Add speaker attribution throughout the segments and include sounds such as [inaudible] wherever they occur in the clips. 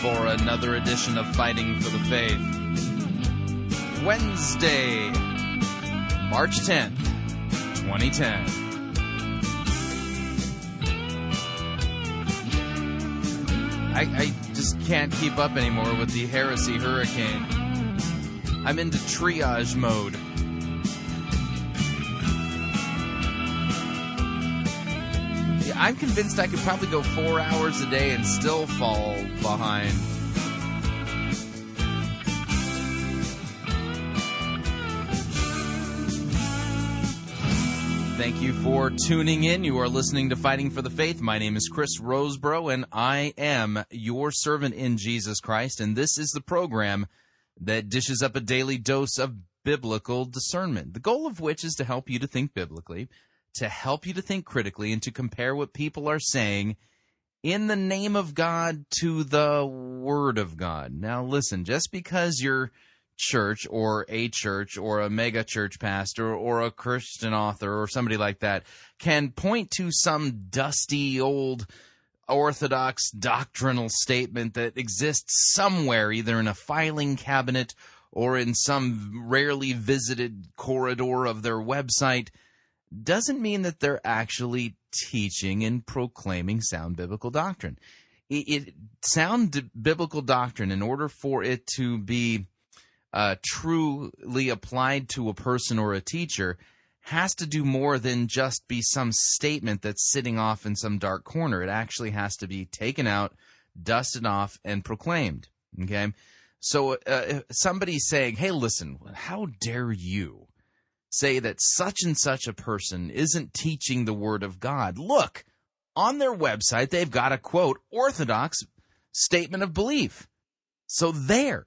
Speaker 1: for another edition of Fighting for the Faith. Wednesday, March 10th, 2010. I, I just can't keep up anymore with the heresy hurricane. I'm into triage mode. I'm convinced I could probably go four hours a day and still fall behind. Thank you for tuning in. You are listening to Fighting for the Faith. My name is Chris Rosebrough, and I am your servant in Jesus Christ. And this is the program that dishes up a daily dose of biblical discernment, the goal of which is to help you to think biblically to help you to think critically and to compare what people are saying in the name of God to the Word of God. Now, listen, just because your church or a church or a mega church pastor or a Christian author or somebody like that can point to some dusty old orthodox doctrinal statement that exists somewhere, either in a filing cabinet or in some rarely visited corridor of their website doesn't mean that they're actually teaching and proclaiming sound biblical doctrine. It, it sound biblical doctrine, in order for it to be uh, truly applied to a person or a teacher, has to do more than just be some statement that's sitting off in some dark corner. It actually has to be taken out, dusted off, and proclaimed. Okay? So uh, somebody saying, hey, listen, how dare you? Say that such and such a person isn't teaching the Word of God. Look, on their website, they've got a quote, orthodox statement of belief. So there.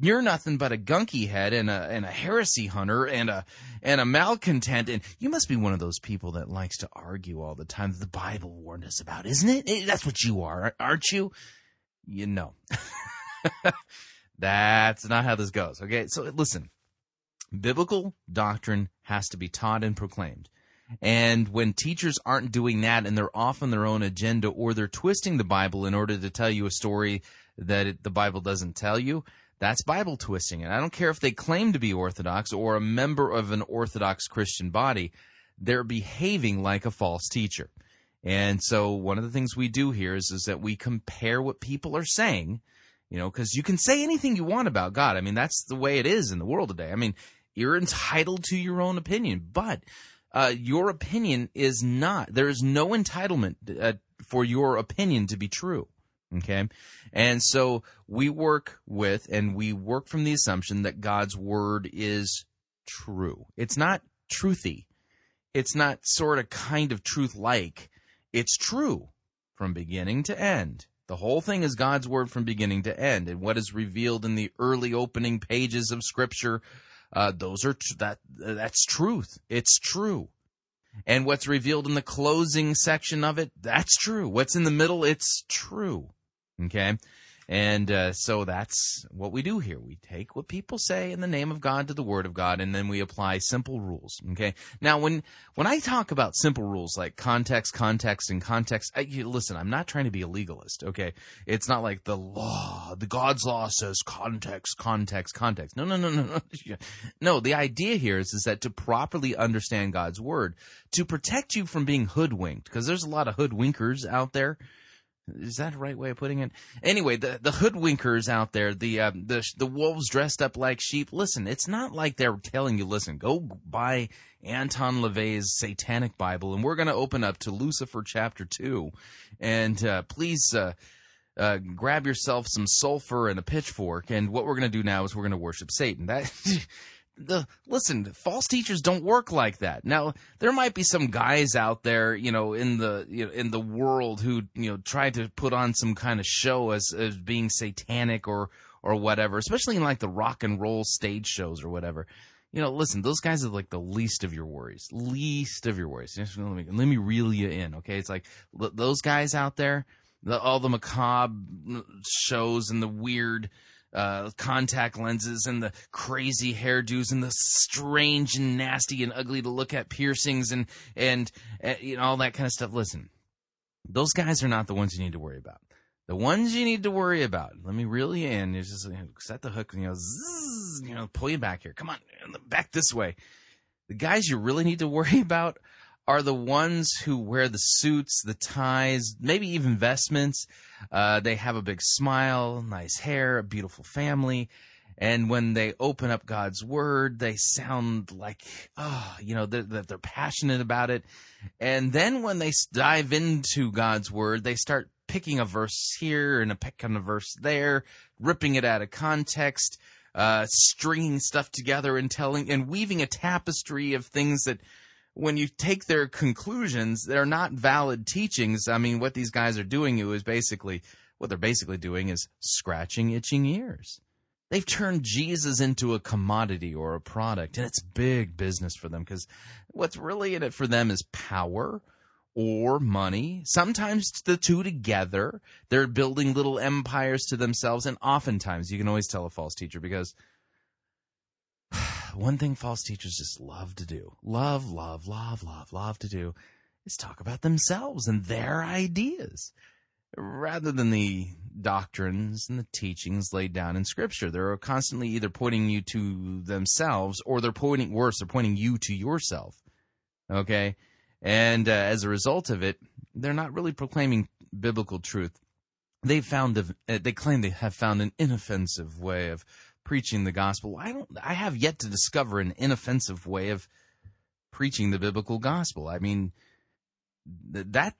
Speaker 1: You're nothing but a gunky head and a and a heresy hunter and a and a malcontent and you must be one of those people that likes to argue all the time that the Bible warned us about, isn't it? Eh, that's what you are, aren't you? You know. [laughs] That's not how this goes. Okay, so listen, biblical doctrine has to be taught and proclaimed. And when teachers aren't doing that and they're off on their own agenda or they're twisting the Bible in order to tell you a story that it, the Bible doesn't tell you, that's Bible twisting. And I don't care if they claim to be Orthodox or a member of an Orthodox Christian body, they're behaving like a false teacher. And so one of the things we do here is, is that we compare what people are saying, you know, because you can say anything you want about God. I mean, that's the way it is in the world today. I mean, you're entitled to your own opinion, but uh, your opinion is not. There is no entitlement uh, for your opinion to be true. Okay, and so we work with and we work from the assumption that God's word is true. It's not truthy. It's not sort of kind of truth like. It's true from beginning to end. The whole thing is God's word from beginning to end. And what is revealed in the early opening pages of Scripture uh, those are tr- that that's truth. It's true. And what's revealed in the closing section of it, that's true. What's in the middle, it's true. Okay? And uh, so that's what we do here. We take what people say in the name of God to the Word of God, and then we apply simple rules. Okay. Now, when when I talk about simple rules like context, context, and context, I, you, listen, I'm not trying to be a legalist. Okay. It's not like the law, the God's law says context, context, context. No, no, no, no, no. [laughs] No. The idea here is is that to properly understand God's Word, to protect you from being hoodwinked, because there's a lot of hoodwinkers out there Is that the right way of putting it? Anyway, the the hoodwinkers out there, the uh, the the wolves dressed up like sheep. Listen, it's not like they're telling you, listen, go buy Anton LaVey's Satanic Bible, and we're going to open up to Lucifer chapter two, and uh, please. Uh, uh, grab yourself some sulfur and a pitchfork, and what we're going to do now is we're going to worship Satan. That [laughs] the listen, false teachers don't work like that. Now, there might be some guys out there, you know, in the you know, in the world who you know try to put on some kind of show as as being satanic or or whatever, especially in like the rock and roll stage shows or whatever. You know, listen, those guys are like the least of your worries, least of your worries. Let me let me reel you in, okay? It's like those guys out there, the, all the macabre shows and the weird uh, contact lenses and the crazy hairdos and the strange and nasty and ugly to look at piercings and and uh, you know all that kind of stuff. Listen, those guys are not the ones you need to worry about. The ones you need to worry about. Let me reel you in. You just set the hook. You know, zzz, you know, pull you back here. Come on, back this way. The guys you really need to worry [laughs] about are the ones who wear the suits, the ties, maybe even vestments. Uh, they have a big smile, nice hair, a beautiful family. And when they open up God's word, they sound like, oh, you know, that they're, they're passionate about it. And then when they dive into God's word, they start picking a verse here and a picking a verse there, ripping it out of context, uh, stringing stuff together and telling and weaving a tapestry of things that when you take their conclusions, they're not valid teachings. I mean, what these guys are doing is basically what they're basically doing is scratching itching ears. They've turned Jesus into a commodity or a product, and it's big business for them because what's really in it for them is power or money. Sometimes the two together. They're building little empires to themselves, and oftentimes you can always tell a false teacher because one thing false teachers just love to do, love, love, love, love, love to do, is talk about themselves and their ideas rather than the doctrines and the teachings laid down in Scripture. They're constantly either pointing you to themselves or they're pointing, worse, they're pointing you to yourself. Okay? And uh, as a result of it, they're not really proclaiming biblical truth. They found, they claim they have found an inoffensive way of preaching the gospel. I don't I have yet to discover an inoffensive way of preaching the biblical gospel. I mean that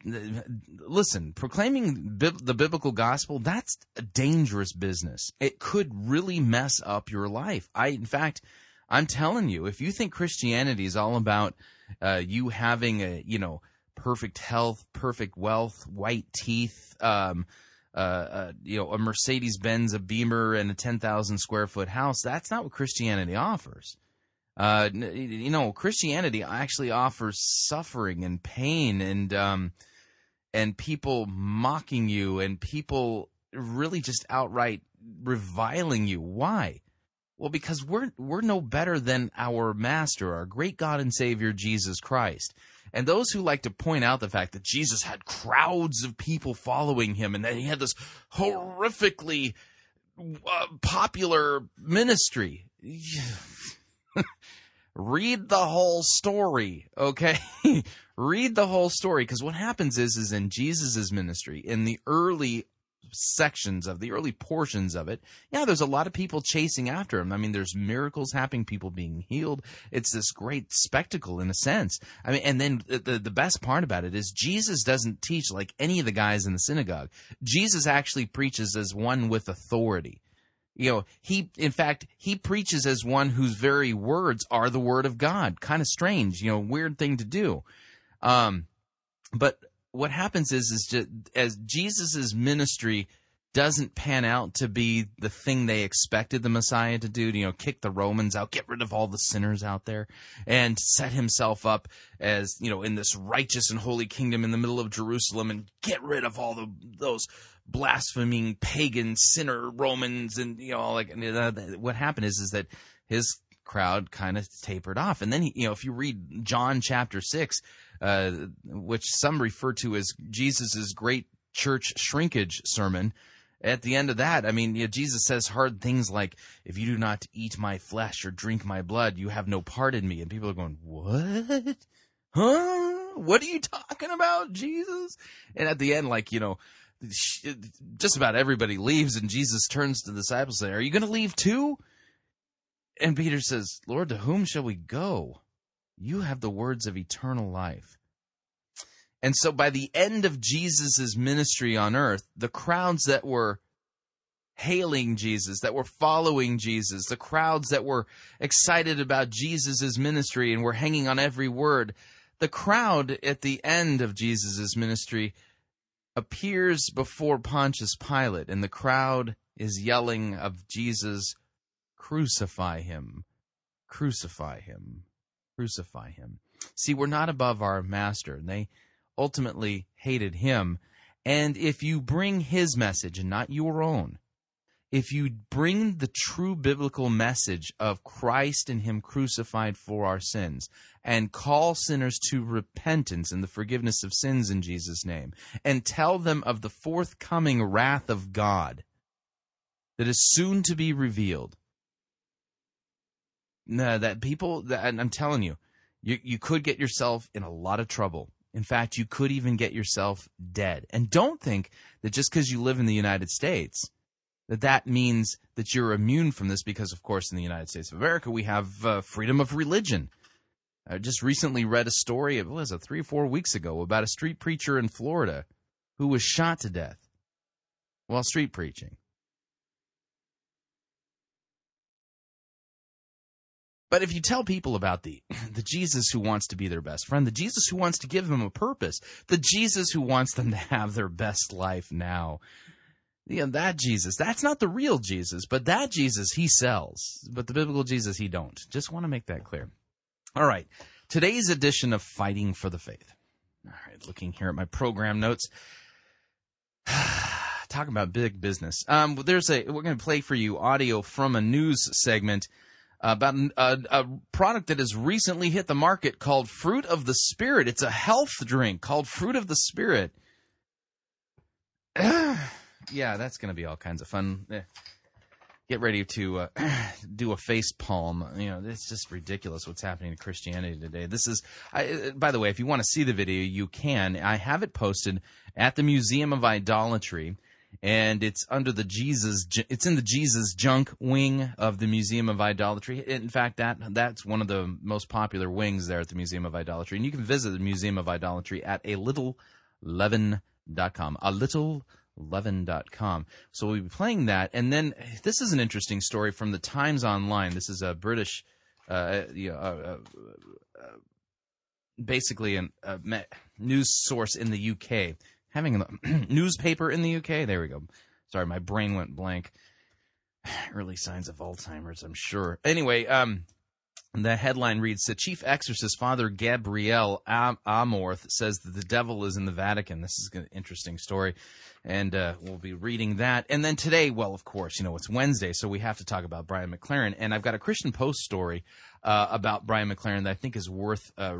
Speaker 1: listen, proclaiming the biblical gospel, that's a dangerous business. It could really mess up your life. I in fact, I'm telling you, if you think Christianity is all about uh, you having a, you know, perfect health, perfect wealth, white teeth, um, uh, uh, you know, a Mercedes Benz, a Beamer, and a 10,000 square foot house. That's not what Christianity offers. Uh, you know, Christianity actually offers suffering and pain and, um, and people mocking you and people really just outright reviling you. Why? Well, because we're we're no better than our master, our great God and Savior Jesus Christ. And those who like to point out the fact that Jesus had crowds of people following him and that he had this horrifically uh, popular ministry. [laughs] Read the whole story, okay? [laughs] Read the whole story because what happens is is in Jesus' ministry in the early sections of the early portions of it, yeah, there's a lot of people chasing after him. I mean, there's miracles happening, people being healed. It's this great spectacle in a sense. I mean, and then the the best part about it is Jesus doesn't teach like any of the guys in the synagogue. Jesus actually preaches as one with authority. You know, he, in fact, he preaches as one whose very words are the word of God. Kind of strange, you know, weird thing to do. Um, but what happens is is just, as Jesus's ministry doesn't pan out to be the thing they expected the Messiah to do, you know, kick the Romans out, get rid of all the sinners out there, and set himself up as, you know, in this righteous and holy kingdom in the middle of Jerusalem and get rid of all the those blaspheming pagan sinner Romans and you know like uh, what happened is is that his crowd kind of tapered off. And then he, you know if you read John chapter 6 uh, which some refer to as Jesus's great church shrinkage sermon. At the end of that, I mean, you know, Jesus says hard things like, "If you do not eat my flesh or drink my blood, you have no part in me." And people are going, "What? Huh? What are you talking about, Jesus?" And at the end, like you know, just about everybody leaves, and Jesus turns to the disciples and says, Are you going to leave too? And Peter says, Lord, to whom shall we go? You have the words of eternal life. And so by the end of Jesus' ministry on earth, the crowds that were hailing Jesus, that were following Jesus, the crowds that were excited about Jesus' ministry and were hanging on every word, the crowd at the end of Jesus' ministry appears before Pontius Pilate, and the crowd is yelling of Jesus, Crucify him, crucify him, crucify him. See, we're not above our master. And they ultimately hated him. And if you bring his message and not your own, if you bring the true biblical message of Christ and Him crucified for our sins, and call sinners to repentance and the forgiveness of sins in Jesus' name, and tell them of the forthcoming wrath of God that is soon to be revealed, that people, that, I'm telling you, you, you could get yourself in a lot of trouble. In fact, you could even get yourself dead. And don't think that just because you live in the United States, that that means that you're immune from this because, of course, in the United States of America, we have uh, freedom of religion. I just recently read a story, it was it, three or four weeks ago, about a street preacher in Florida who was shot to death while street preaching. But if you tell people about the [clears throat] the Jesus who wants to be their best friend, the Jesus who wants to give them a purpose, the Jesus who wants them to have their best life now, you know, that Jesus, that's not the real Jesus, but that Jesus he sells. But the biblical Jesus he don't. Just want to make that clear. All right. Today's edition of Fighting for the Faith. All right, looking here at my program notes. [sighs] Talking about big business. Um, there's a we're going to play for you audio from a news segment about a, a, product that has recently hit the market called Fruit of the Spirit. It's a health drink called Fruit of the Spirit. [clears throat] yeah, that's going to be all kinds of fun. Eh. Get ready to uh, [clears throat] do a face palm. You know, it's just ridiculous what's happening to Christianity today. This is, I, uh, by the way, if you want to see the video, you can. I have it posted at the Museum of Idolatry, and it's under the Jesus. It's in the Jesus Junk wing of the Museum of Idolatry. In fact, that that's one of the most popular wings there at the Museum of Idolatry, and you can visit the Museum of Idolatry at a little leaven.com. A little Leaven.com. So we'll be playing that, and then this is an interesting story from the Times Online. This is a British, uh, you know, uh, uh, basically a news source in the UK, having a [clears throat] newspaper in the UK. There we go. Sorry, my brain went blank. [sighs] Early signs of Alzheimer's, I'm sure. Anyway, um, the headline reads The chief exorcist, Father Gabriel Amorth, says that the devil is in the Vatican. This is an interesting story, and uh, we'll be reading that. And then today, well, of course, you know, it's Wednesday, so we have to talk about Brian McLaren. And I've got a Christian Post story uh, about Brian McLaren that I think is worth, uh,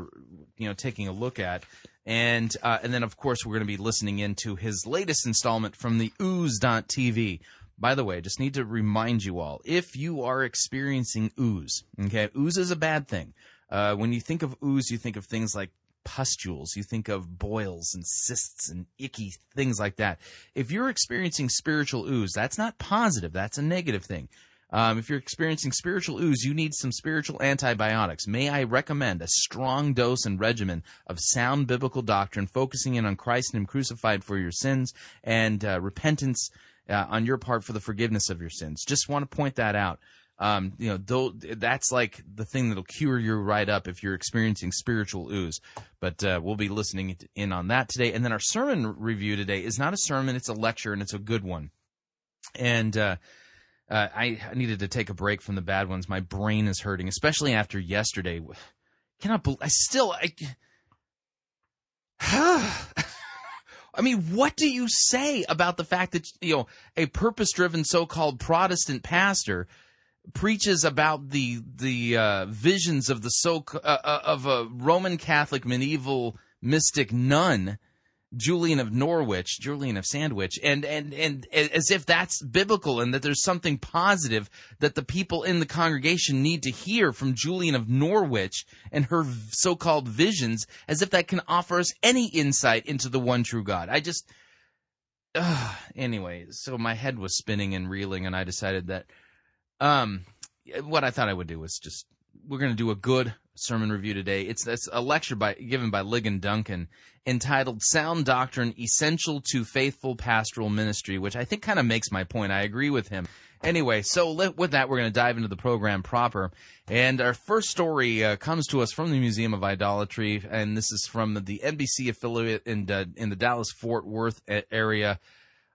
Speaker 1: you know, taking a look at. And, uh, and then, of course, we're going to be listening into his latest installment from the Ooze.tv by the way, just need to remind you all if you are experiencing ooze, okay, ooze is a bad thing. Uh, when you think of ooze, you think of things like pustules, you think of boils and cysts and icky things like that. If you're experiencing spiritual ooze, that's not positive, that's a negative thing. Um, if you're experiencing spiritual ooze, you need some spiritual antibiotics. May I recommend a strong dose and regimen of sound biblical doctrine, focusing in on Christ and Him crucified for your sins and uh, repentance uh, on your part for the forgiveness of your sins. Just want to point that out. Um, you know, that's like the thing that'll cure you right up if you're experiencing spiritual ooze. But uh, we'll be listening in on that today. And then our sermon review today is not a sermon; it's a lecture, and it's a good one. And uh, I needed to take a break from the bad ones. My brain is hurting, especially after yesterday. Cannot believe I still I. [sighs] I mean, what do you say about the fact that you know a purpose-driven so-called Protestant pastor preaches about the the uh, visions of the so uh, uh, of a Roman Catholic medieval mystic nun Julian of Norwich, Julian of Sandwich, and, and, and as if that's biblical and that there's something positive that the people in the congregation need to hear from Julian of Norwich and her so called visions, as if that can offer us any insight into the one true God. I just, uh, anyway, so my head was spinning and reeling, and I decided that um, what I thought I would do was just we're going to do a good sermon review today. It's that's a lecture by given by Ligon Duncan entitled "Sound Doctrine: Essential to Faithful Pastoral Ministry," which I think kind of makes my point. I agree with him. Anyway, so with that, we're going to dive into the program proper. And our first story uh, comes to us from the Museum of Idolatry, and this is from the NBC affiliate in uh, in the Dallas Fort Worth area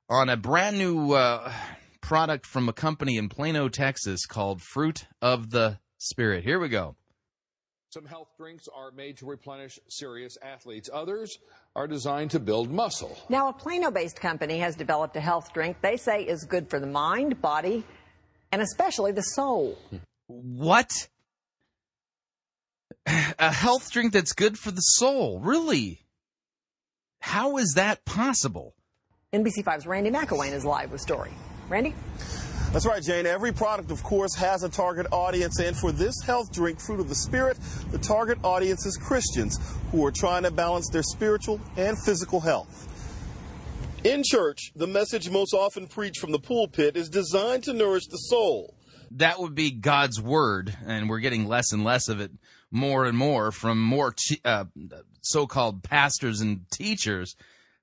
Speaker 1: on a brand new uh, product from a company in Plano, Texas called Fruit of the Spirit. Here we go.
Speaker 2: Some health drinks are made to replenish serious athletes. Others are designed to build muscle.
Speaker 3: Now, a Plano based company has developed a health drink they say is good for the mind, body, and especially the soul.
Speaker 1: What? A health drink that's good for the soul? Really? How is that possible?
Speaker 3: NBC5's Randy McIlwain is live with story. Randy?
Speaker 4: That's right, Jane. Every product, of course, has a target audience. And for this health drink, Fruit of the Spirit, the target audience is Christians who are trying to balance their spiritual and physical health. In church, the message most often preached from the pulpit is designed to nourish the soul.
Speaker 1: That would be God's word, and we're getting less and less of it more and more from more t- uh, so called pastors and teachers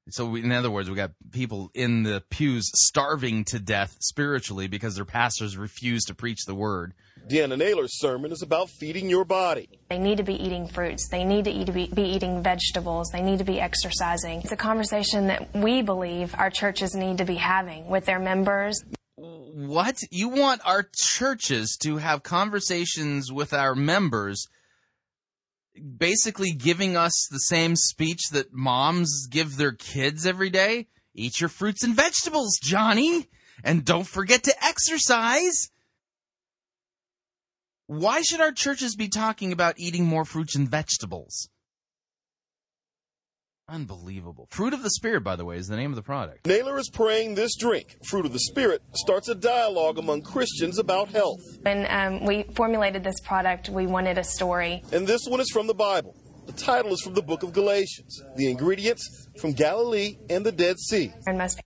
Speaker 1: so, we, in other words, we got people in the pews starving to death spiritually because their pastors refuse to preach the word.
Speaker 4: Deanna Naylor's sermon is about feeding your body.
Speaker 5: They need to be eating fruits. They need to eat, be, be eating vegetables. They need to be exercising. It's a conversation that we believe our churches need to be having with their members.
Speaker 1: What? You want our churches to have conversations with our members basically giving us the same speech that moms give their kids every day. Eat your fruits and vegetables, Johnny, and don't forget to exercise. Why should our churches be talking about eating more fruits and vegetables? Unbelievable. Fruit of the Spirit, by the way, is the name of the product.
Speaker 4: Naylor is praying this drink, Fruit of the Spirit, starts a dialogue among Christians about health.
Speaker 5: When um, we formulated this product, we wanted a story.
Speaker 4: And this one is from the Bible. The title is from the book of Galatians. The ingredients from Galilee and the Dead Sea.
Speaker 5: And most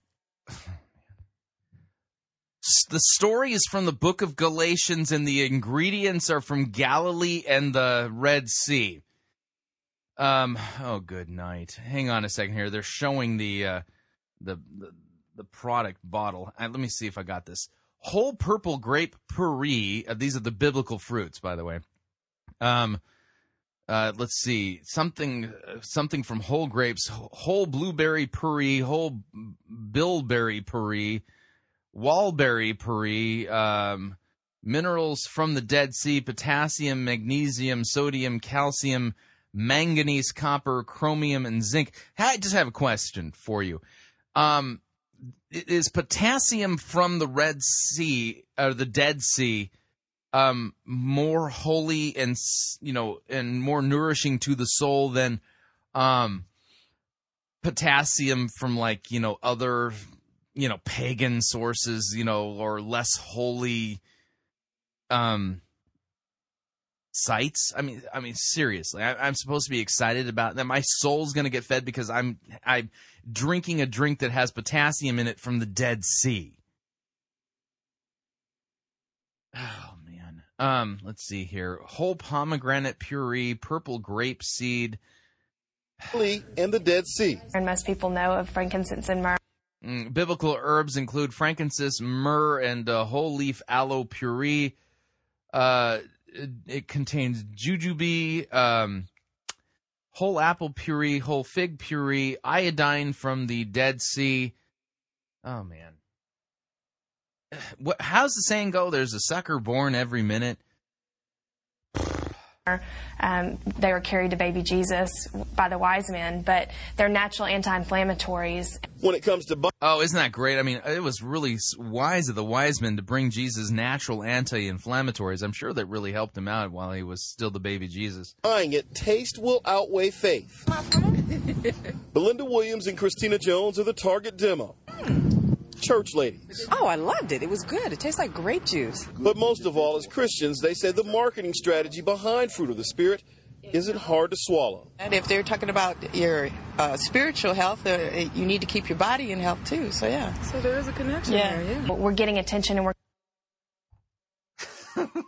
Speaker 1: the story is from the book of Galatians, and the ingredients are from Galilee and the Red Sea. Um. Oh, good night. Hang on a second here. They're showing the uh, the, the the product bottle. Let me see if I got this. Whole purple grape puree. Uh, these are the biblical fruits, by the way. Um. Uh, let's see something something from whole grapes, whole blueberry puree, whole bilberry puree, wallberry puree, um, minerals from the Dead Sea, potassium, magnesium, sodium, calcium, manganese, copper, chromium, and zinc. I just have a question for you. Um, is potassium from the Red Sea or the Dead Sea um, more holy and you know and more nourishing to the soul than um, potassium from like you know other you know pagan sources you know or less holy um sites. I mean, I mean, seriously, I, am supposed to be excited about that. My soul's going to get fed because I'm I'm drinking a drink that has potassium in it from the Dead Sea. Oh man. Um, let's see here. Whole pomegranate puree, purple grape seed.
Speaker 4: And the Dead Sea.
Speaker 5: And most people know of frankincense and myrrh.
Speaker 1: Mm, biblical herbs include frankincense, myrrh, and uh, whole leaf aloe puree. Uh, it contains jujube, um, whole apple puree, whole fig puree, iodine from the Dead Sea. Oh man, [sighs] what? How's the saying go? There's a sucker born every minute.
Speaker 5: Um, they were carried to baby Jesus by the wise men, but they're natural anti-inflammatories.
Speaker 4: When it comes to
Speaker 1: oh, isn't that great? I mean, it was really wise of the wise men to bring Jesus natural anti-inflammatories. I'm sure that really helped him out while he was still the baby Jesus.
Speaker 4: Buying it, taste will outweigh faith. [laughs] Belinda Williams and Christina Jones are the target demo. Mm church ladies.
Speaker 6: Oh, I loved it. It was good. It tastes like grape juice.
Speaker 4: But most of all, as Christians, they say the marketing strategy behind Fruit of the Spirit isn't hard to swallow.
Speaker 6: And if they're talking about your uh, spiritual health, uh, you need to keep your body in health too. So yeah.
Speaker 7: So there is a connection
Speaker 6: Yeah.
Speaker 7: there. Yeah.
Speaker 5: We're getting attention and we're [laughs]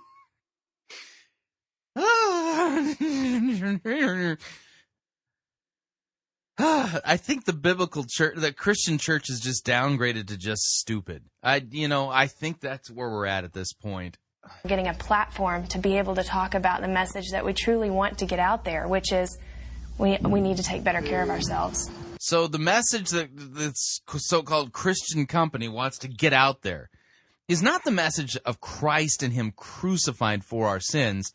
Speaker 5: [sighs]
Speaker 1: I think the biblical church, the Christian church is just downgraded to just stupid. I, you know, I think that's where we're at at this point.
Speaker 5: getting a platform to be able to talk about the message that we truly want to get out there, which is we, we need to take better care of ourselves.
Speaker 1: So the message that this so-called Christian company wants to get out there is not the message of Christ and Him crucified for our sins,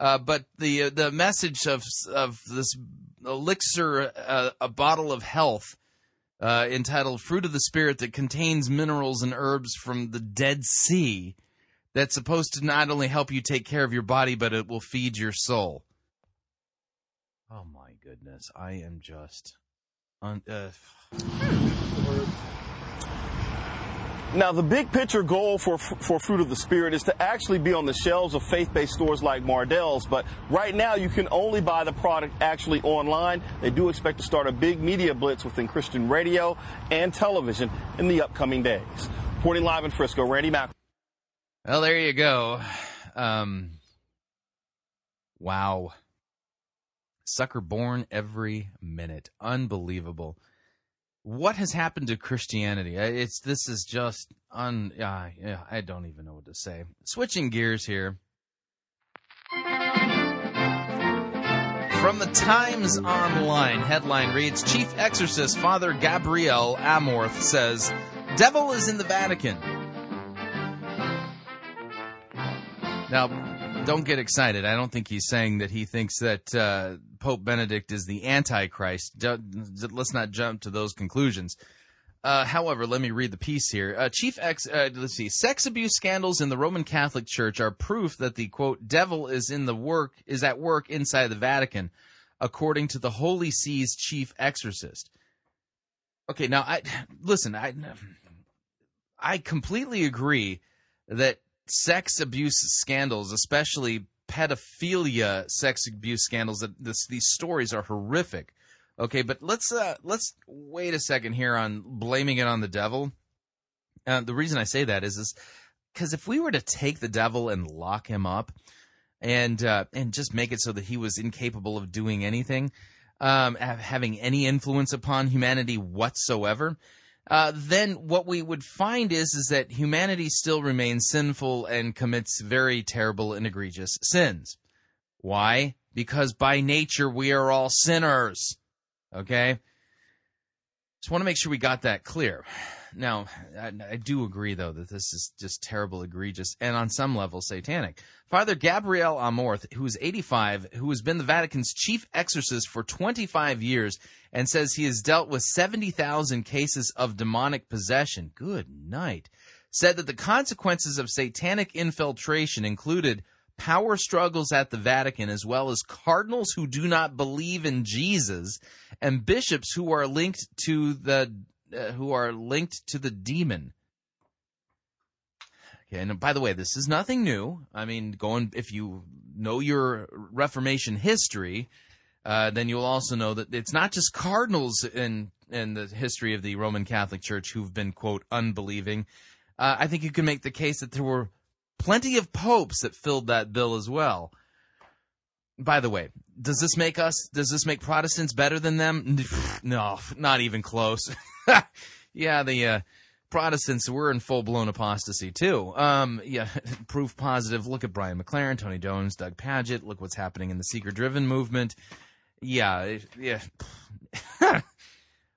Speaker 1: uh, but the the message of of this elixir, uh, a bottle of health, uh, entitled "Fruit of the Spirit" that contains minerals and herbs from the Dead Sea, that's supposed to not only help you take care of your body, but it will feed your soul. Oh my goodness, I am just. Un- uh,
Speaker 4: Now, the big picture goal for, for Fruit of the Spirit is to actually be on the shelves of faith-based stores like Mardel's, but right now you can only buy the product actually online. They do expect to start a big media blitz within Christian radio and television in the upcoming days. Reporting live in Frisco, Randy Mack.
Speaker 1: Well, there you go. Um, wow. Sucker born every minute. Unbelievable. What has happened to Christianity? It's this is just un. Uh, yeah, I don't even know what to say. Switching gears here. From the Times Online, headline reads Chief Exorcist Father Gabriel Amorth says, Devil is in the Vatican. Now, don't get excited. I don't think he's saying that he thinks that uh, Pope Benedict is the Antichrist. Don't- Let's not jump to those conclusions. Uh, however, let me read the piece here. Uh, Chief ex, uh, let's see, sex abuse scandals in the Roman Catholic Church are proof that the quote devil is in the work is at work inside the Vatican, according to the Holy See's chief exorcist. Okay, now I [sighs] listen. I I completely agree that sex abuse scandals, especially pedophilia sex abuse scandals, that this, these stories are horrific. Okay, but let's uh, let's wait a second here on blaming it on the devil. Uh, the reason I say that is is because if we were to take the devil and lock him up and uh, and just make it so that he was incapable of doing anything, um, having any influence upon humanity whatsoever, uh, then what we would find is is that humanity still remains sinful and commits very terrible and egregious sins. Why? Because by nature we are all sinners. Okay? Just want to make sure we got that clear. Now, I, I do agree, though, that this is just terrible, egregious, and on some level satanic. Father Gabriel Amorth, who is 85, who has been the Vatican's chief exorcist for 25 years, and says he has dealt with 70,000 cases of demonic possession. Good night. Said that the consequences of satanic infiltration included power struggles at the Vatican, as well as cardinals who do not believe in Jesus, and bishops who are linked to the uh, who are linked to the demon. Okay, and by the way, this is nothing new. I mean, going if you know your Reformation history, uh, then you'll also know that it's not just cardinals in in the history of the Roman Catholic Church who've been quote unbelieving. Uh, I think you can make the case that there were plenty of popes that filled that bill as well. By the way, does this make us? Does this make Protestants better than them? No, not even close. [laughs] [laughs] yeah, the uh, Protestants were in full blown apostasy too. Um, yeah, [laughs] proof positive. Look at Brian McLaren, Tony Jones, Doug Pagitt. Look what's happening in the seeker driven movement. Yeah, yeah. [laughs]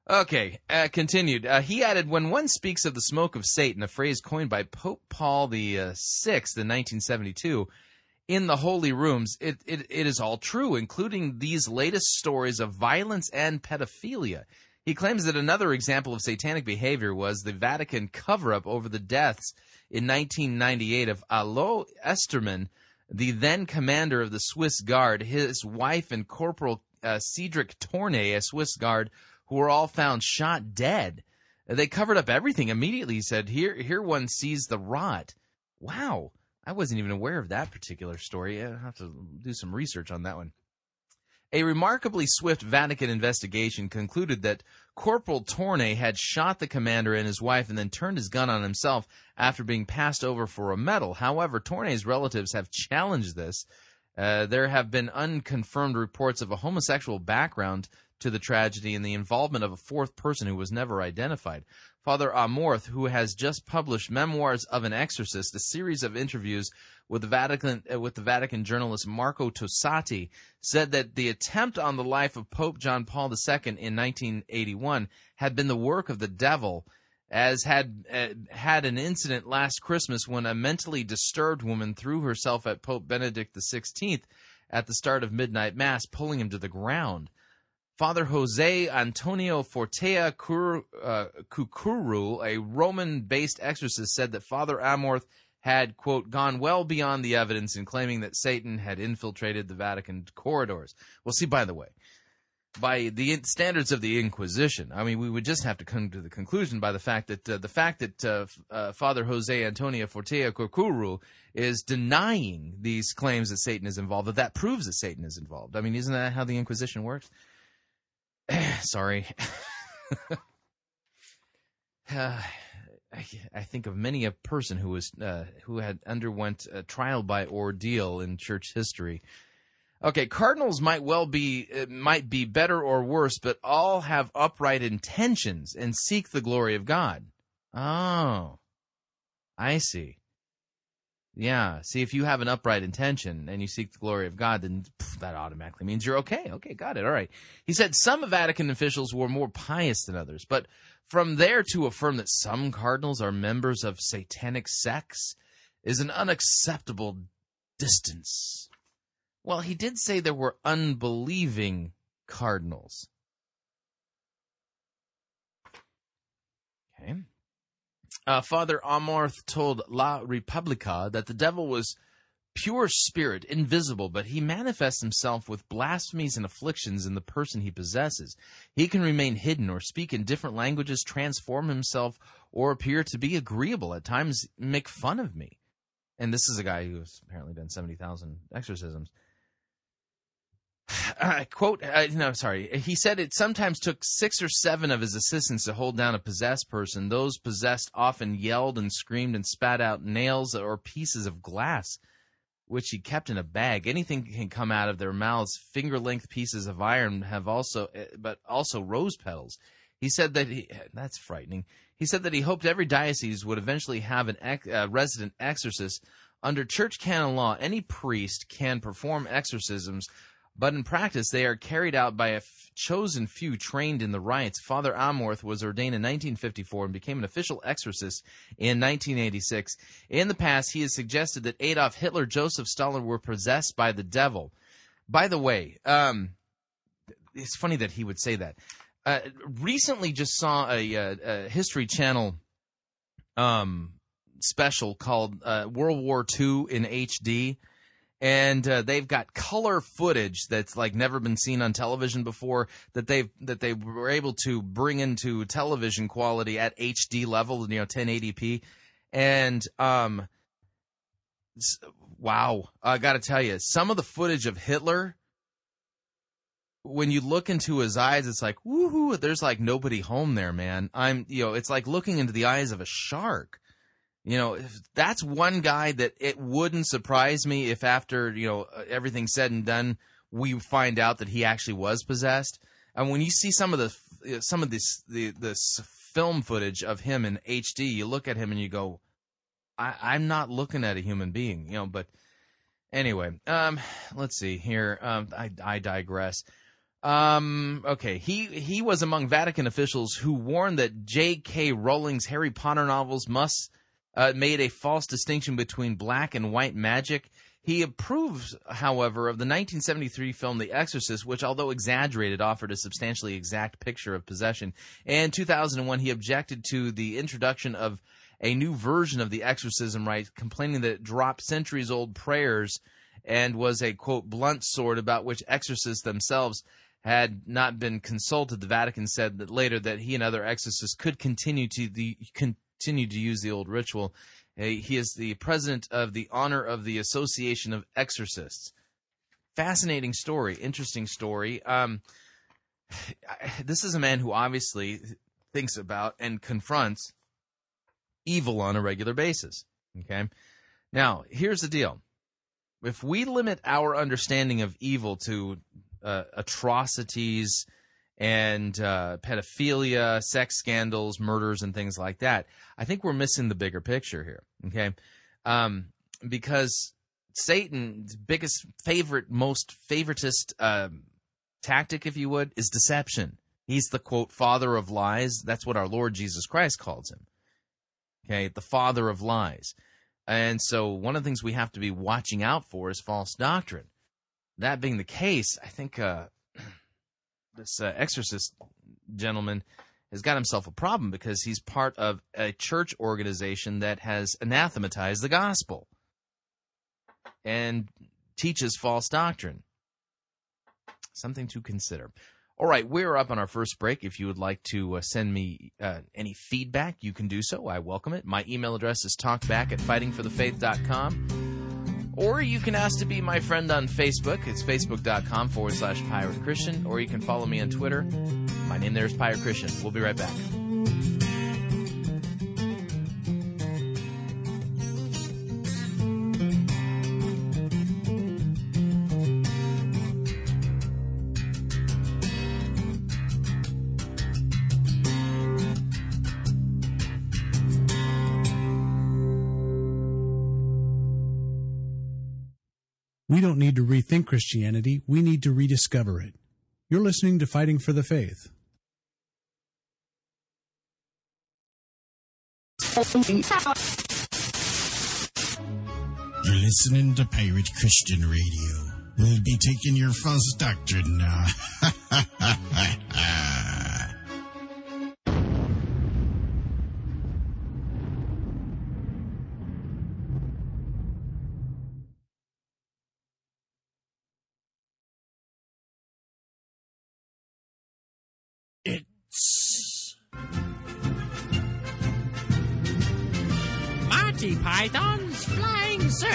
Speaker 1: Okay, uh, continued. Uh, he added, when one speaks of the smoke of Satan, a phrase coined by Pope Paul the uh, Sixth in 1972, in the holy rooms, it, it, it is all true, including these latest stories of violence and pedophilia. He claims that another example of satanic behavior was the Vatican cover-up over the deaths in 1998 of Alois Estermann, the then commander of the Swiss Guard, his wife and Corporal uh, Cedric Tornay, a Swiss Guard, who were all found shot dead. They covered up everything immediately. He said, "Here, here, one sees the rot." Wow, I wasn't even aware of that particular story. I have to do some research on that one. A remarkably swift Vatican investigation concluded that Corporal Tornay had shot the commander and his wife and then turned his gun on himself after being passed over for a medal. However, Tornay's relatives have challenged this. Uh, there have been unconfirmed reports of a homosexual background to the tragedy and the involvement of a fourth person who was never identified. Father Amorth, who has just published Memoirs of an Exorcist, a series of interviews with the Vatican uh, with the Vatican journalist Marco Tosatti, said that the attempt on the life of Pope John Paul II in 1981 had been the work of the devil, as had uh, had an incident last Christmas when a mentally disturbed woman threw herself at Pope Benedict XVI at the start of midnight mass, pulling him to the ground. Father Jose Antonio Fortea uh, Cucurull, a Roman based exorcist, said that Father Amorth had, quote, gone well beyond the evidence in claiming that Satan had infiltrated the Vatican corridors. Well, see, by the way, by the standards of the Inquisition, I mean, we would just have to come to the conclusion by the fact that uh, the fact that uh, uh, Father Jose Antonio Fortea Cucurull is denying these claims that Satan is involved, that that proves that Satan is involved. I mean, isn't that how the Inquisition works? sorry. I, I, think of many a person who was uh, who had underwent a trial by ordeal in church history. Okay, cardinals might well be uh, might be better or worse, but all have upright intentions and seek the glory of God. Oh, I see. Yeah. See, if you have an upright intention and you seek the glory of God, then pff, that automatically means you're okay. Okay, got it. All right. He said some Vatican officials were more pious than others, but from there to affirm that some cardinals are members of satanic sects is an unacceptable distance. Well, he did say there were unbelieving cardinals. Okay. Uh, Father Amorth told La Repubblica that the devil was pure spirit, invisible, but he manifests himself with blasphemies and afflictions in the person he possesses. He can remain hidden or speak in different languages, transform himself, or appear to be agreeable, at times make fun of me. And this is a guy who's apparently done 70,000 exorcisms. Uh, quote, uh, no, sorry. He said it sometimes took six or seven of his assistants to hold down a possessed person. Those possessed often yelled and screamed and spat out nails or pieces of glass, which he kept in a bag. Anything can come out of their mouths. Finger length pieces of iron have also, uh, but also rose petals. He said that he, that's frightening. He said that he hoped every diocese would eventually have a ex, uh, resident exorcist. Under church canon law, any priest can perform exorcisms but in practice they are carried out by a f- chosen few trained in the rites. Father Amorth was ordained in 1954 and became an official exorcist in 1986. In the past, he has suggested that Adolf Hitler, Joseph Stalin were possessed by the devil. By the way, um, it's funny that he would say that. Uh, recently, just saw a, a, a History Channel um, special called uh, World War II in HD and uh, they've got color footage that's like never been seen on television before that they that they were able to bring into television quality at HD level, you know, 1080p, and um, wow, I got to tell you, some of the footage of Hitler. When you look into his eyes, it's like, woohoo, there's like nobody home there, man. I'm, you know, it's like looking into the eyes of a shark. You know, that's one guy that it wouldn't surprise me if after, you know, everything said and done, we find out that he actually was possessed. And when you see some of the some of this the this film footage of him in HD, you look at him and you go, I, I'm not looking at a human being, you know, but anyway, um, let's see here. Um, I, I digress. Um, okay, he he was among Vatican officials who warned that J.K. Rowling's Harry Potter novels must uh, made a false distinction between black and white magic. He approves, however, of the 1973 film The Exorcist, which, although exaggerated, offered a substantially exact picture of possession. In 2001, he objected to the introduction of a new version of the exorcism rite, complaining that it dropped centuries old prayers and was a, quote, blunt sword about which exorcists themselves had not been consulted. The Vatican said that later that he and other exorcists could continue to the continued to use the old ritual. He is the president of the Honor of the Association of Exorcists. fascinating story, interesting story. Um, [sighs] this is a man who obviously thinks about and confronts evil on a regular basis. Okay. Now, here's the deal. If we limit our understanding of evil to uh, atrocities and uh, pedophilia, sex scandals, murders, and things like that, I think we're missing the bigger picture here. Okay. Um, because Satan's biggest favorite, most favoritist uh, tactic, if you would, is deception. He's the quote father of lies. That's what our Lord Jesus Christ calls him. Okay, the father of lies. And so one of the things we have to be watching out for is false doctrine. That being the case, I think uh, this uh, exorcist gentleman has got himself a problem because he's part of a church organization that has anathematized the gospel and teaches false doctrine. Something to consider. All right, we're up on our first break. If you would like to uh, send me uh, any feedback, you can do so. I welcome it. My email address is talkback at fightingforthefaith.com. Or you can ask to be my friend on Facebook. It's facebook.com forward slash pirate Christian. Or you can follow me on Twitter. My name there is Pirate Christian. We'll be right back.
Speaker 7: Christianity, we need to rediscover it. You're listening to Fighting for the Faith.
Speaker 8: You're listening to Pirate Christian Radio. We'll be taking your false doctrine now. [laughs]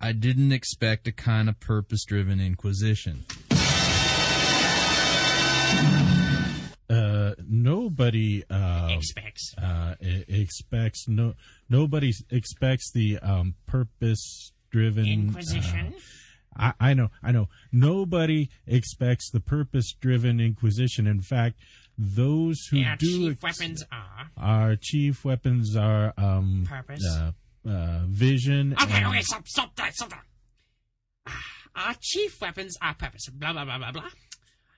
Speaker 9: I didn't expect a kind of purpose driven inquisition.
Speaker 7: Uh, nobody uh,
Speaker 10: Expects.
Speaker 7: uh, expects no nobody expects the um, purpose driven
Speaker 10: Inquisition.
Speaker 7: I, I know, I know. Nobody expects the purpose-driven Inquisition. In fact, those who
Speaker 10: our
Speaker 7: do
Speaker 10: chief
Speaker 7: ex-
Speaker 10: weapons are.
Speaker 7: our chief weapons are um,
Speaker 10: Purpose.
Speaker 7: Uh, vision.
Speaker 10: Okay,
Speaker 7: and-
Speaker 10: okay, stop, stop that, stop that. Ah, Our chief weapons are purpose. Blah, blah, blah, blah, blah.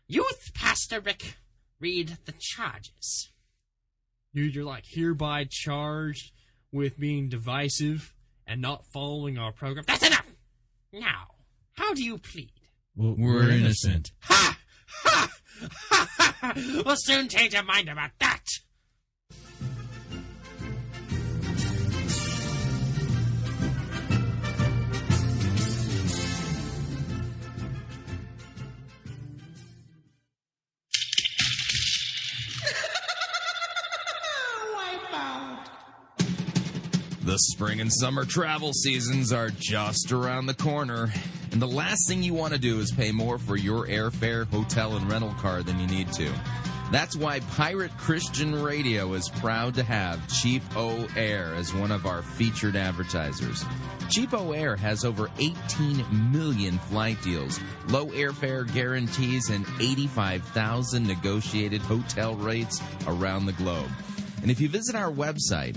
Speaker 10: Youth Pastor Rick, read the charges.
Speaker 11: Dude, you're like hereby charged with being divisive and not following our program.
Speaker 10: That's enough! Now, how do you plead?
Speaker 7: Well,
Speaker 9: We're innocent.
Speaker 10: Ha! Ha! Ha! ha, ha. We'll soon change your mind about that.
Speaker 1: Spring and summer travel seasons are just around the corner, and the last thing you want to do is pay more for your airfare, hotel, and rental car than you need to. That's why Pirate Christian Radio is proud to have Cheap O Air as one of our featured advertisers. CheapOair has over 18 million flight deals, low airfare guarantees, and 85,000 negotiated hotel rates around the globe. And if you visit our website,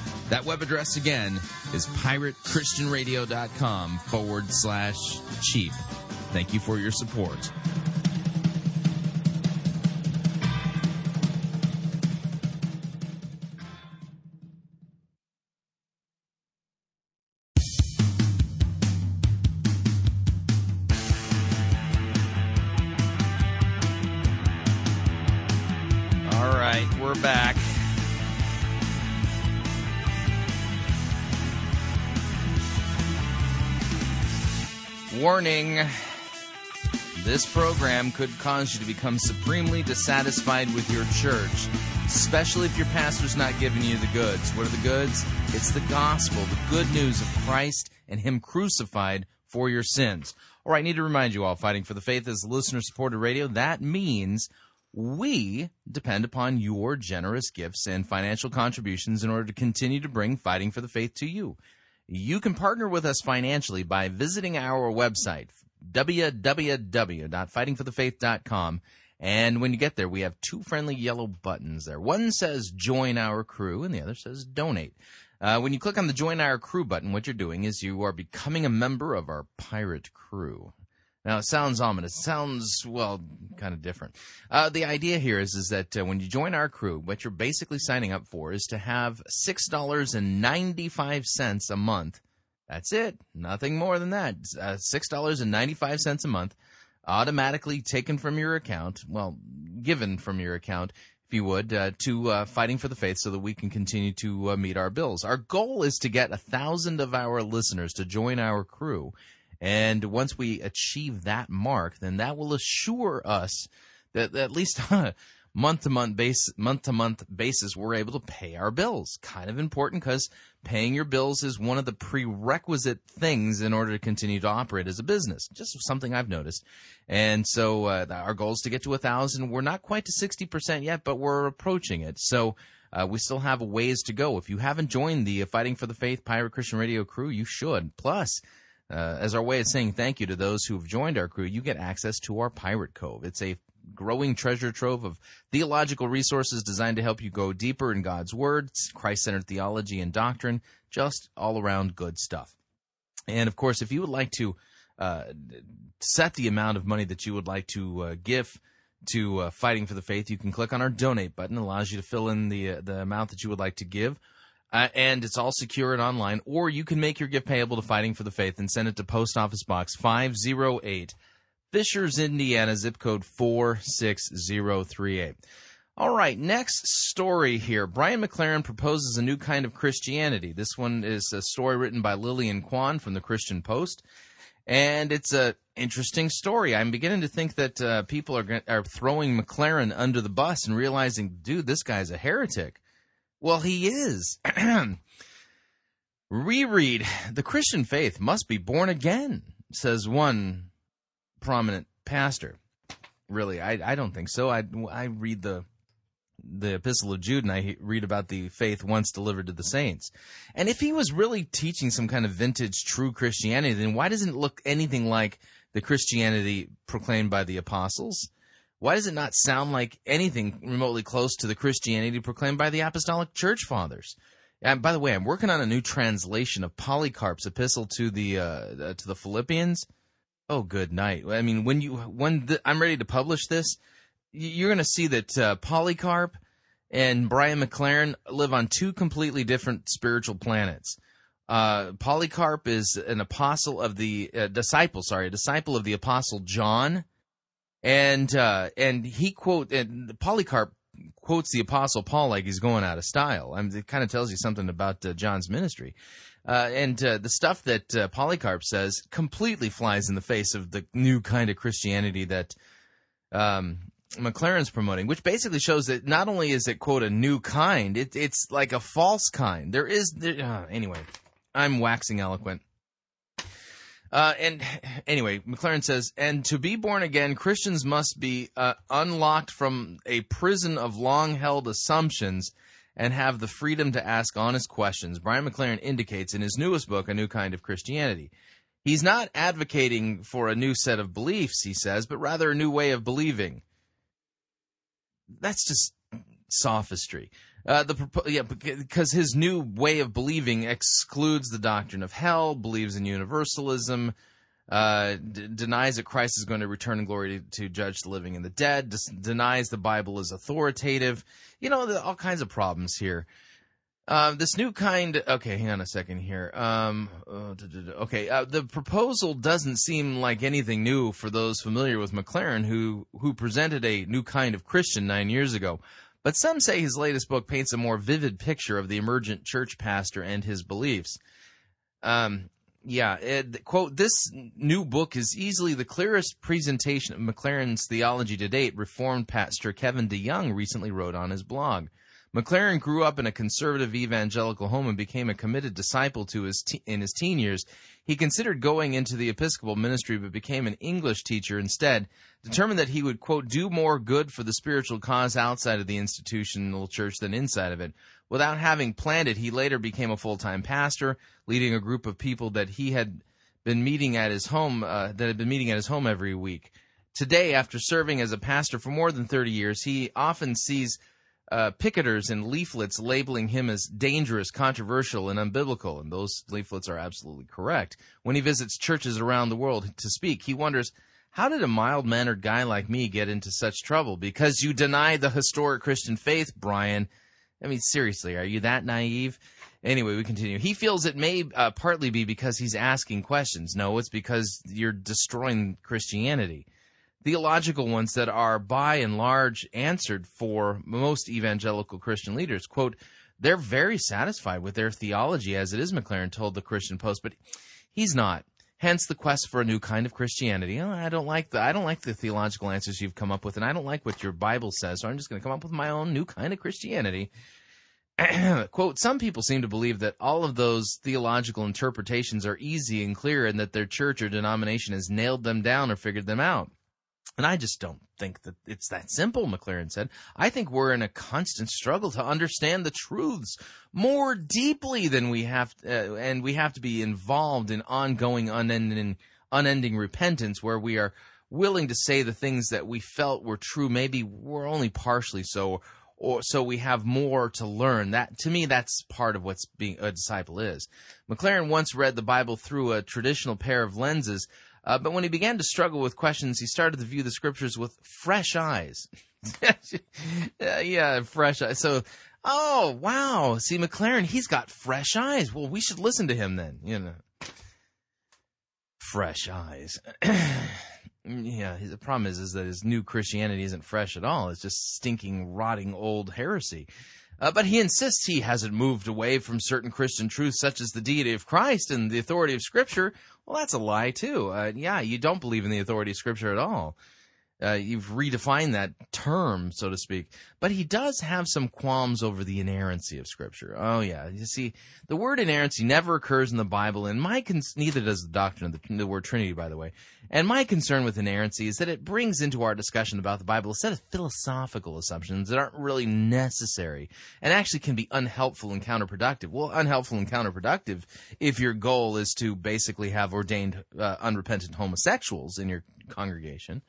Speaker 1: That web address again is piratechristianradio.com forward slash cheap. Thank you for your support. Warning this program could cause you to become supremely dissatisfied with your church, especially if your pastor's not giving you the goods. What are the goods? It's the gospel, the good news of Christ and Him crucified for your sins. All right, I need to remind you all Fighting for the Faith is listener supported radio. That means we depend upon your generous gifts and financial contributions in order to continue to bring Fighting for the Faith to you. You can partner with us financially by visiting our website, www.fightingforthefaith.com. And when you get there, we have two friendly yellow buttons there. One says join our crew, and the other says donate. Uh, when you click on the join our crew button, what you're doing is you are becoming a member of our pirate crew. Now it sounds ominous. It sounds well, kind of different. Uh, the idea here is is that uh, when you join our crew, what you're basically signing up for is to have six dollars and ninety five cents a month. That's it. Nothing more than that. Uh, six dollars and ninety five cents a month, automatically taken from your account. Well, given from your account, if you would, uh, to uh, fighting for the faith, so that we can continue to uh, meet our bills. Our goal is to get a thousand of our listeners to join our crew. And once we achieve that mark, then that will assure us that at least month to month base month to month basis we're able to pay our bills. Kind of important because paying your bills is one of the prerequisite things in order to continue to operate as a business. Just something I've noticed. And so uh, our goal is to get to a thousand. We're not quite to sixty percent yet, but we're approaching it. So. Uh, we still have a ways to go. If you haven't joined the Fighting for the Faith Pirate Christian Radio crew, you should. Plus, uh, as our way of saying thank you to those who've joined our crew, you get access to our Pirate Cove. It's a growing treasure trove of theological resources designed to help you go deeper in God's Word, Christ centered theology and doctrine, just all around good stuff. And of course, if you would like to uh, set the amount of money that you would like to uh, give to uh, Fighting for the Faith, you can click on our donate button. It allows you to fill in the uh, the amount that you would like to give. Uh, and it's all secure and online. Or you can make your gift payable to Fighting for the Faith and send it to Post Office Box 508, Fishers, Indiana, zip code 46038. All right, next story here. Brian McLaren proposes a new kind of Christianity. This one is a story written by Lillian Kwan from the Christian Post. And it's a interesting story. I'm beginning to think that uh, people are are throwing McLaren under the bus and realizing, dude, this guy's a heretic. Well, he is. [clears throat] Reread The Christian faith must be born again, says one prominent pastor. Really, I, I don't think so. I, I read the the Epistle of Jude and I read about the faith once delivered to the saints. And if he was really teaching some kind of vintage true Christianity, then why doesn't it look anything like the Christianity proclaimed by the apostles? Why does it not sound like anything remotely close to the Christianity proclaimed by the Apostolic Church Fathers? And by the way, I'm working on a new translation of Polycarp's epistle to the uh, to the Philippians. Oh, good night. I mean, when you when the, I'm ready to publish this, you're going to see that uh, Polycarp and Brian McLaren live on two completely different spiritual planets. Uh, Polycarp is an apostle of the uh, disciple, sorry, a disciple of the apostle John, and uh, and he quote and Polycarp quotes the apostle Paul like he's going out of style. I mean, it kind of tells you something about uh, John's ministry. Uh, and uh, the stuff that uh, Polycarp says completely flies in the face of the new kind of Christianity that um, McLaren's promoting, which basically shows that not only is it quote a new kind, it, it's like a false kind. There is there, uh, anyway. I'm waxing eloquent. Uh, and [sighs] anyway, McLaren says, and to be born again, Christians must be uh, unlocked from a prison of long held assumptions and have the freedom to ask honest questions. Brian McLaren indicates in his newest book, A New Kind of Christianity. He's not advocating for a new set of beliefs, he says, but rather a new way of believing. That's just sophistry. Uh, the yeah, because his new way of believing excludes the doctrine of hell, believes in universalism, uh, d- denies that Christ is going to return in glory to, to judge the living and the dead, dis- denies the Bible is authoritative. You know, all kinds of problems here. Uh, this new kind. Okay, hang on a second here. Um, uh, okay, uh, the proposal doesn't seem like anything new for those familiar with McLaren, who who presented a new kind of Christian nine years ago. But some say his latest book paints a more vivid picture of the emergent church pastor and his beliefs. Um, yeah, it, quote, this new book is easily the clearest presentation of McLaren's theology to date, Reformed pastor Kevin DeYoung recently wrote on his blog. McLaren grew up in a conservative evangelical home and became a committed disciple to his te- in his teen years. He considered going into the Episcopal ministry but became an English teacher instead, determined that he would, quote, do more good for the spiritual cause outside of the institutional church than inside of it. Without having planned it, he later became a full time pastor, leading a group of people that he had been meeting at his home, uh, that had been meeting at his home every week. Today, after serving as a pastor for more than 30 years, he often sees uh, picketers and leaflets labeling him as dangerous, controversial, and unbiblical, and those leaflets are absolutely correct. When he visits churches around the world to speak, he wonders, how did a mild mannered guy like me get into such trouble? Because you deny the historic Christian faith, Brian. I mean, seriously, are you that naive? Anyway, we continue. He feels it may uh, partly be because he's asking questions. No, it's because you're destroying Christianity theological ones that are by and large answered for most evangelical Christian leaders. Quote, they're very satisfied with their theology as it is, McLaren told the Christian Post, but he's not. Hence the quest for a new kind of Christianity. Oh, I don't like the I don't like the theological answers you've come up with, and I don't like what your Bible says, so I'm just going to come up with my own new kind of Christianity. [clears throat] Quote, some people seem to believe that all of those theological interpretations are easy and clear and that their church or denomination has nailed them down or figured them out. And I just don't think that it's that simple, McLaren said. I think we're in a constant struggle to understand the truths more deeply than we have, uh, and we have to be involved in ongoing, unending, unending repentance where we are willing to say the things that we felt were true. Maybe we're only partially so, or so we have more to learn. That to me, that's part of what's being a disciple is. McLaren once read the Bible through a traditional pair of lenses uh, but when he began to struggle with questions, he started to view the scriptures with fresh eyes. [laughs] yeah, fresh eyes. So, oh, wow. See, McLaren, he's got fresh eyes. Well, we should listen to him then, you know. Fresh eyes. [clears throat] yeah, the problem is, is that his new Christianity isn't fresh at all. It's just stinking, rotting old heresy. Uh, but he insists he hasn't moved away from certain Christian truths, such as the deity of Christ and the authority of Scripture. Well, that's a lie, too. Uh, yeah, you don't believe in the authority of Scripture at all. Uh, you've redefined that term, so to speak. But he does have some qualms over the inerrancy of Scripture. Oh yeah, you see, the word inerrancy never occurs in the Bible, and my con- neither does the doctrine of the, the, word Trinity, by the way. And my concern with inerrancy is that it brings into our discussion about the Bible a set of philosophical assumptions that aren't really necessary and actually can be unhelpful and counterproductive. Well, unhelpful and counterproductive if your goal is to basically have ordained uh, unrepentant homosexuals in your congregation.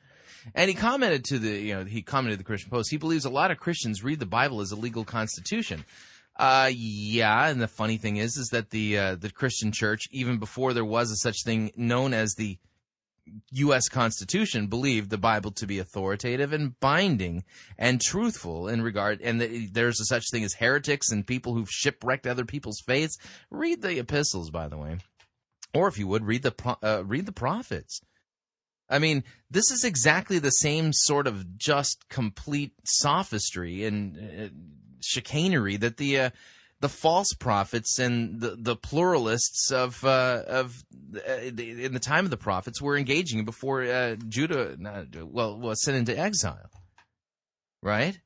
Speaker 1: And he commented to the, you know, he commented to the Christian Post. He believes a lot of Christians read the Bible as a legal constitution. Uh, yeah, and the funny thing is, is that the uh, the Christian Church, even before there was a such thing known as the U.S. Constitution believed the Bible to be authoritative and binding and truthful in regard, and that there's a such thing as heretics and people who've shipwrecked other people's faiths. Read the epistles, by the way, or if you would read the uh, read the prophets. I mean, this is exactly the same sort of just complete sophistry and uh, chicanery that the uh, the false prophets and the, the pluralists of uh, of uh, in the time of the prophets were engaging in before uh, Judah well was sent into exile, right?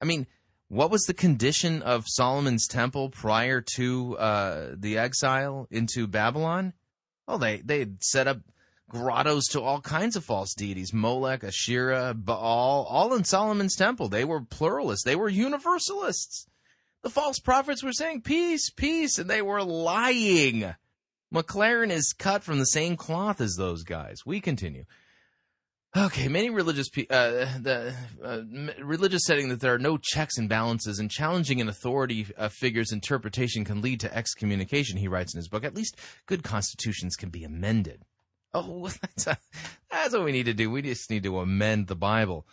Speaker 1: I mean, what was the condition of Solomon's temple prior to uh, the exile into Babylon? Well, they they set up grottos to all kinds of false deities Molech, Asherah, Baal, all in Solomon's temple. They were pluralists, they were universalists. The false prophets were saying peace, peace, and they were lying. McLaren is cut from the same cloth as those guys. We continue. Okay, many religious uh, the uh, religious setting that there are no checks and balances, and challenging an authority uh, figure's interpretation can lead to excommunication. He writes in his book. At least good constitutions can be amended. [laughs] Oh, that's, a, that's what we need to do. We just need to amend the Bible.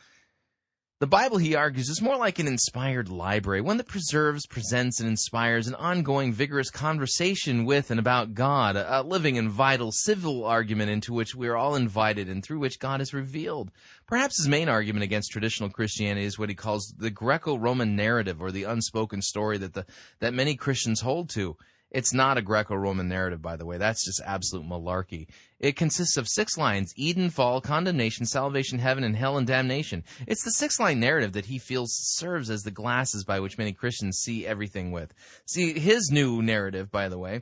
Speaker 1: The Bible, he argues, is more like an inspired library, one that preserves, presents, and inspires an ongoing, vigorous conversation with and about God, a living and vital civil argument into which we are all invited and through which God is revealed. Perhaps his main argument against traditional Christianity is what he calls the Greco-Roman narrative, or the unspoken story that the that many Christians hold to. It's not a Greco Roman narrative, by the way. That's just absolute malarkey. It consists of six lines Eden, fall, condemnation, salvation, heaven, and hell and damnation. It's the six line narrative that he feels serves as the glasses by which many Christians see everything with. See, his new narrative, by the way,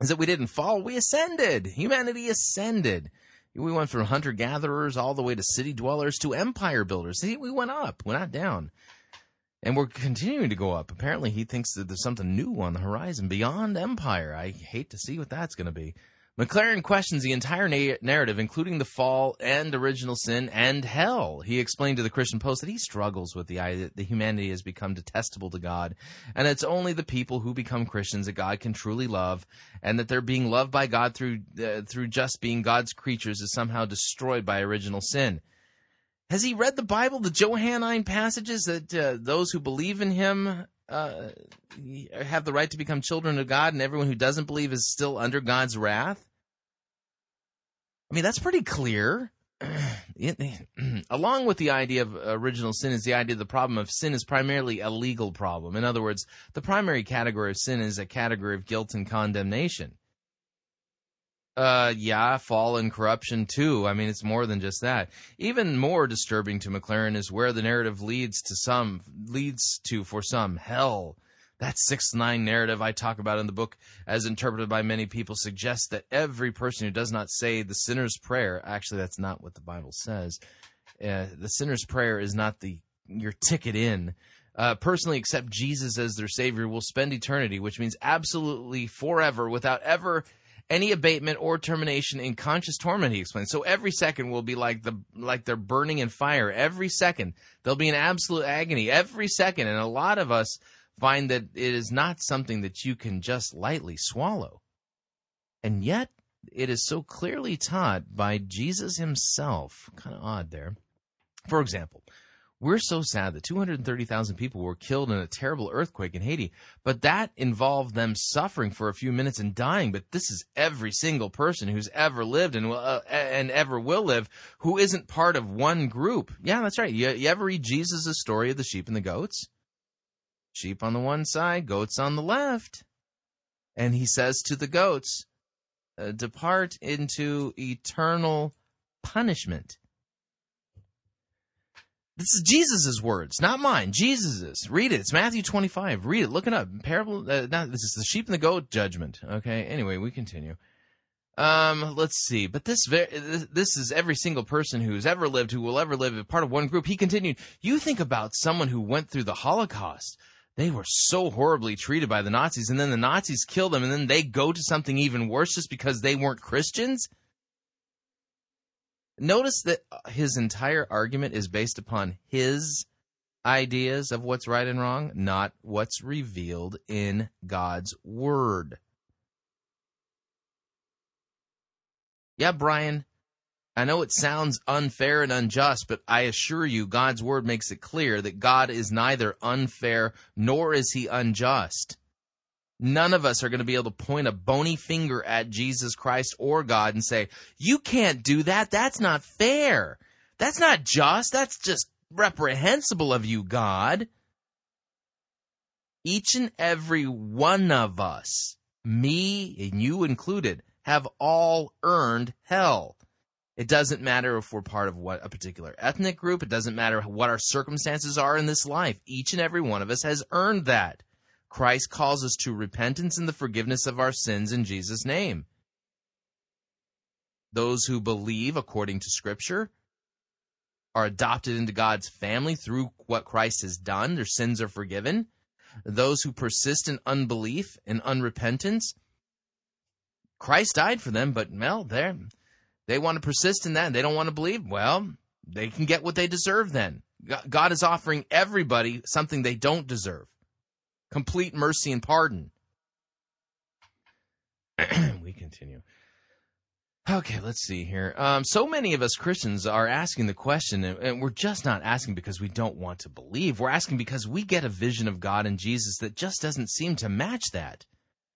Speaker 1: is that we didn't fall, we ascended. Humanity ascended. We went from hunter gatherers all the way to city dwellers to empire builders. See, we went up, we're not down and we're continuing to go up. Apparently, he thinks that there's something new on the horizon beyond Empire. I hate to see what that's going to be. McLaren questions the entire na- narrative, including the fall and original sin and hell. He explained to the Christian Post that he struggles with the idea that humanity has become detestable to God, and it's only the people who become Christians that God can truly love, and that they're being loved by God through uh, through just being God's creatures is somehow destroyed by original sin. Has he read the Bible, the Johannine passages that uh, those who believe in him uh, have the right to become children of God, and everyone who doesn't believe is still under God's wrath? I mean, that's pretty clear. [clears throat] [clears throat] along with the idea of original sin is the idea the problem of sin is primarily a legal problem. In other words, the primary category of sin is a category of guilt and condemnation. Uh, yeah, fall and corruption too. I mean, it's more than just that. Even more disturbing to McLaren is where the narrative leads to some leads to for some hell. That six nine narrative I talk about in the book, as interpreted by many people, suggests that every person who does not say the sinner's prayer, actually, that's not what the Bible says. Uh, the sinner's prayer is not the your ticket in. Uh, personally accept Jesus as their Savior will spend eternity, which means absolutely forever without ever any abatement or termination in conscious torment he explains. So every second will be like the like they're burning in fire. Every second there'll be an absolute agony. Every second. And a lot of us find that it is not something that you can just lightly swallow. And yet it is so clearly taught by Jesus himself. Kind of odd there. For example we're so sad that 230,000 people were killed in a terrible earthquake in Haiti, but that involved them suffering for a few minutes and dying. But this is every single person who's ever lived and uh, and ever will live who isn't part of one group. Yeah, that's right. You, you ever read Jesus' story of the sheep and the goats? Sheep on the one side, goats on the left. And he says to the goats, uh, Depart into eternal punishment. This is Jesus' words, not mine. Jesus's. Read it. It's Matthew 25. Read it. Look it up. Parable. Uh, not, this is the sheep and the goat judgment. Okay. Anyway, we continue. Um, let's see. But this this is every single person who's ever lived, who will ever live, part of one group. He continued. You think about someone who went through the Holocaust. They were so horribly treated by the Nazis, and then the Nazis kill them, and then they go to something even worse just because they weren't Christians. Notice that uh, his entire argument is based upon his ideas of what's right and wrong, not what's revealed in God's Word. Yeah, Brian, I know it sounds unfair and unjust, but I assure you, God's word makes it clear that God is neither unfair nor is he unjust. None of us are going to be able to point a bony finger at Jesus Christ or God and say, You can't do that. That's not fair. That's not just. That's just reprehensible of you, God. Each and every one of us, me and you included, have all earned hell. It doesn't matter if we're part of what a particular ethnic group. It doesn't matter what our circumstances are in this life. Each and every one of us has earned that. Christ calls us to repentance and the forgiveness of our sins in Jesus' name. Those who believe according to Scripture are adopted into God's family through what Christ has done. Their sins are forgiven. Those who persist in unbelief and unrepentance, Christ died for them, but well, they they want to persist in that. And they don't want to believe. Well, they can get what they deserve. Then God is offering everybody something they don't deserve complete mercy and pardon. [clears throat] we continue. Okay, let's see here. Um, so many of us Christians are asking the question, and we're just not asking because we don't want to believe. We're asking because we get a vision of God and Jesus that just doesn't seem to match that.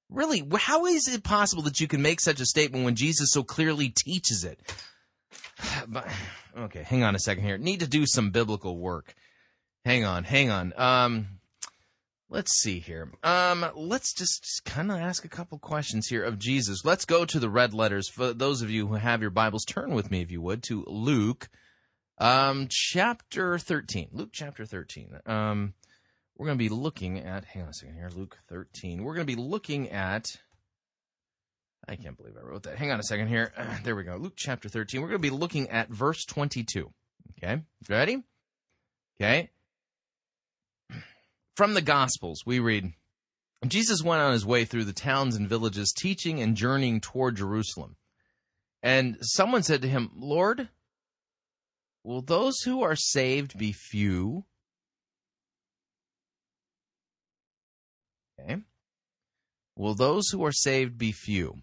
Speaker 1: Really, how is it possible that you can make such a statement when Jesus so clearly teaches it? [sighs] But, [sighs] okay, hang on a second here. Need to do some biblical work. Hang on, hang on. Um, Let's see here. Um, let's just kind of ask a couple questions here of Jesus. Let's go to the red letters. For those of you who have your Bibles, turn with me, if you would, to Luke, um, chapter thirteen. Luke chapter thirteen. Um, we're going to be looking at. Hang on a second here. Luke thirteen. We're going to be looking at. I can't believe I wrote that. Hang on a second here. Uh, [clears throat] there we go. Luke chapter thirteen. We're going to be looking at verse twenty-two. Okay, ready? Okay. From the Gospels, we read Jesus went on his way through the towns and villages, teaching and journeying toward Jerusalem. And someone said to him, Lord, will those who are saved be few? Okay. Will those who are saved be few?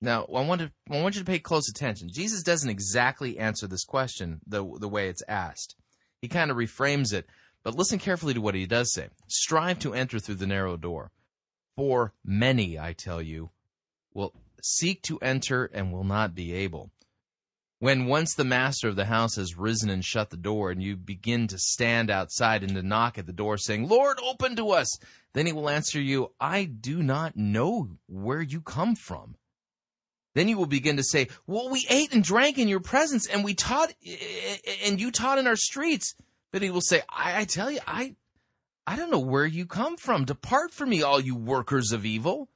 Speaker 1: Now, I want to I want you to pay close attention. Jesus doesn't exactly answer this question the the way it's asked. He kind of reframes it but listen carefully to what he does say. Strive to enter through the narrow door. For many, I tell you, will seek to enter and will not be able. When once the master of the house has risen and shut the door, and you begin to stand outside and to knock at the door, saying, Lord, open to us, then he will answer you, I do not know where you come from. Then you will begin to say, Well, we ate and drank in your presence, and we taught, and you taught in our streets. But he will say, I, I tell you, I, I don't know where you come from. Depart from me, all you workers of evil.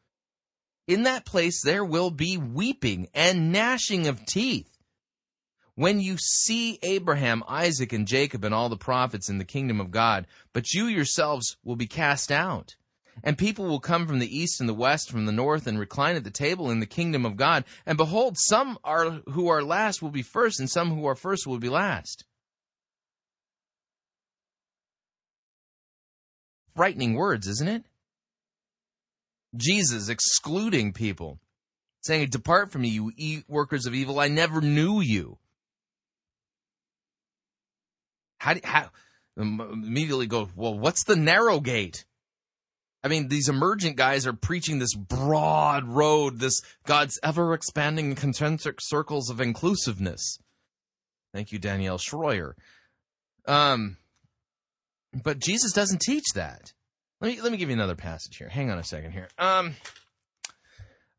Speaker 1: In that place there will be weeping and gnashing of teeth. When you see Abraham, Isaac, and Jacob and all the prophets in the kingdom of God, but you yourselves will be cast out. And people will come from the east and the west, from the north, and recline at the table in the kingdom of God. And behold, some are who are last will be first, and some who are first will be last. Frightening words, isn't it? Jesus excluding people, saying, Depart from me, you e- workers of evil. I never knew you. How, do, how immediately go, Well, what's the narrow gate? I mean, these emergent guys are preaching this broad road, this God's ever expanding concentric circles of inclusiveness. Thank you, Danielle Shroyer. Um, but Jesus doesn't teach that. Let me let me give you another passage here. Hang on a second here. Um,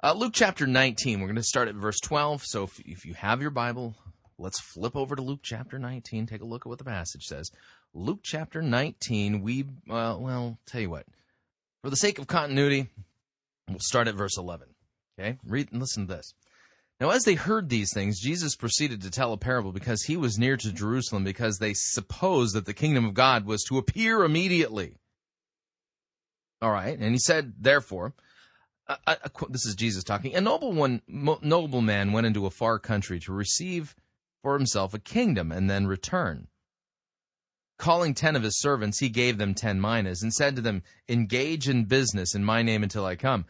Speaker 1: uh, Luke chapter 19. We're going to start at verse 12. So if, if you have your Bible, let's flip over to Luke chapter 19. Take a look at what the passage says. Luke chapter 19. We uh, well, tell you what. For the sake of continuity, we'll start at verse 11. Okay, read and listen to this. Now, as they heard these things, Jesus proceeded to tell a parable because he was near to Jerusalem, because they supposed that the kingdom of God was to appear immediately. All right, and he said, therefore, a, a, a, this is Jesus talking. A noble one, mo, noble man went into a far country to receive for himself a kingdom and then return. Calling ten of his servants, he gave them ten minas and said to them, "Engage in business in my name until I come."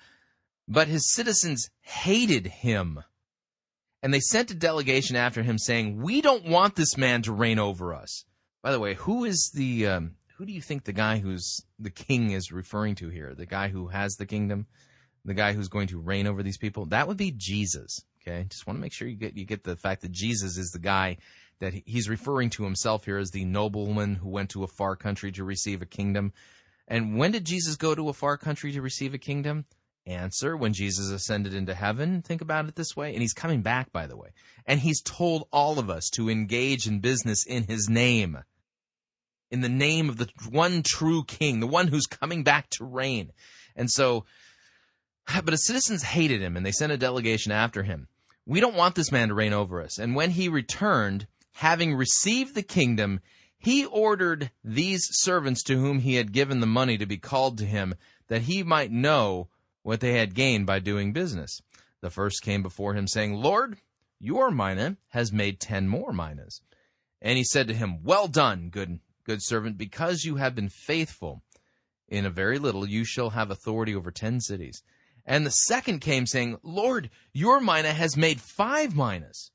Speaker 1: But his citizens hated him And they sent a delegation after him saying, We don't want this man to reign over us. By the way, who is the, um, who do you think the guy who's the king is referring to here? The guy who has the kingdom? The guy who's going to reign over these people? That would be Jesus. Okay. Just want to make sure you get, you get the fact that Jesus is the guy that he's referring to himself here as the nobleman who went to a far country to receive a kingdom. And when did Jesus go to a far country to receive a kingdom? Answer when Jesus ascended into heaven. Think about it this way. And he's coming back, by the way. And he's told all of us to engage in business in his name. In the name of the one true king, the one who's coming back to reign. And so, but his citizens hated him and they sent a delegation after him. We don't want this man to reign over us. And when he returned, having received the kingdom, he ordered these servants to whom he had given the money to be called to him, that he might know what they had gained by doing business. The first came before him, saying, Lord, your mina has made ten more minas. And he said to him, Well done, good good servant, because you have been faithful in a very little, you shall have authority over ten cities. And the second came, saying, Lord, your mina has made five minas.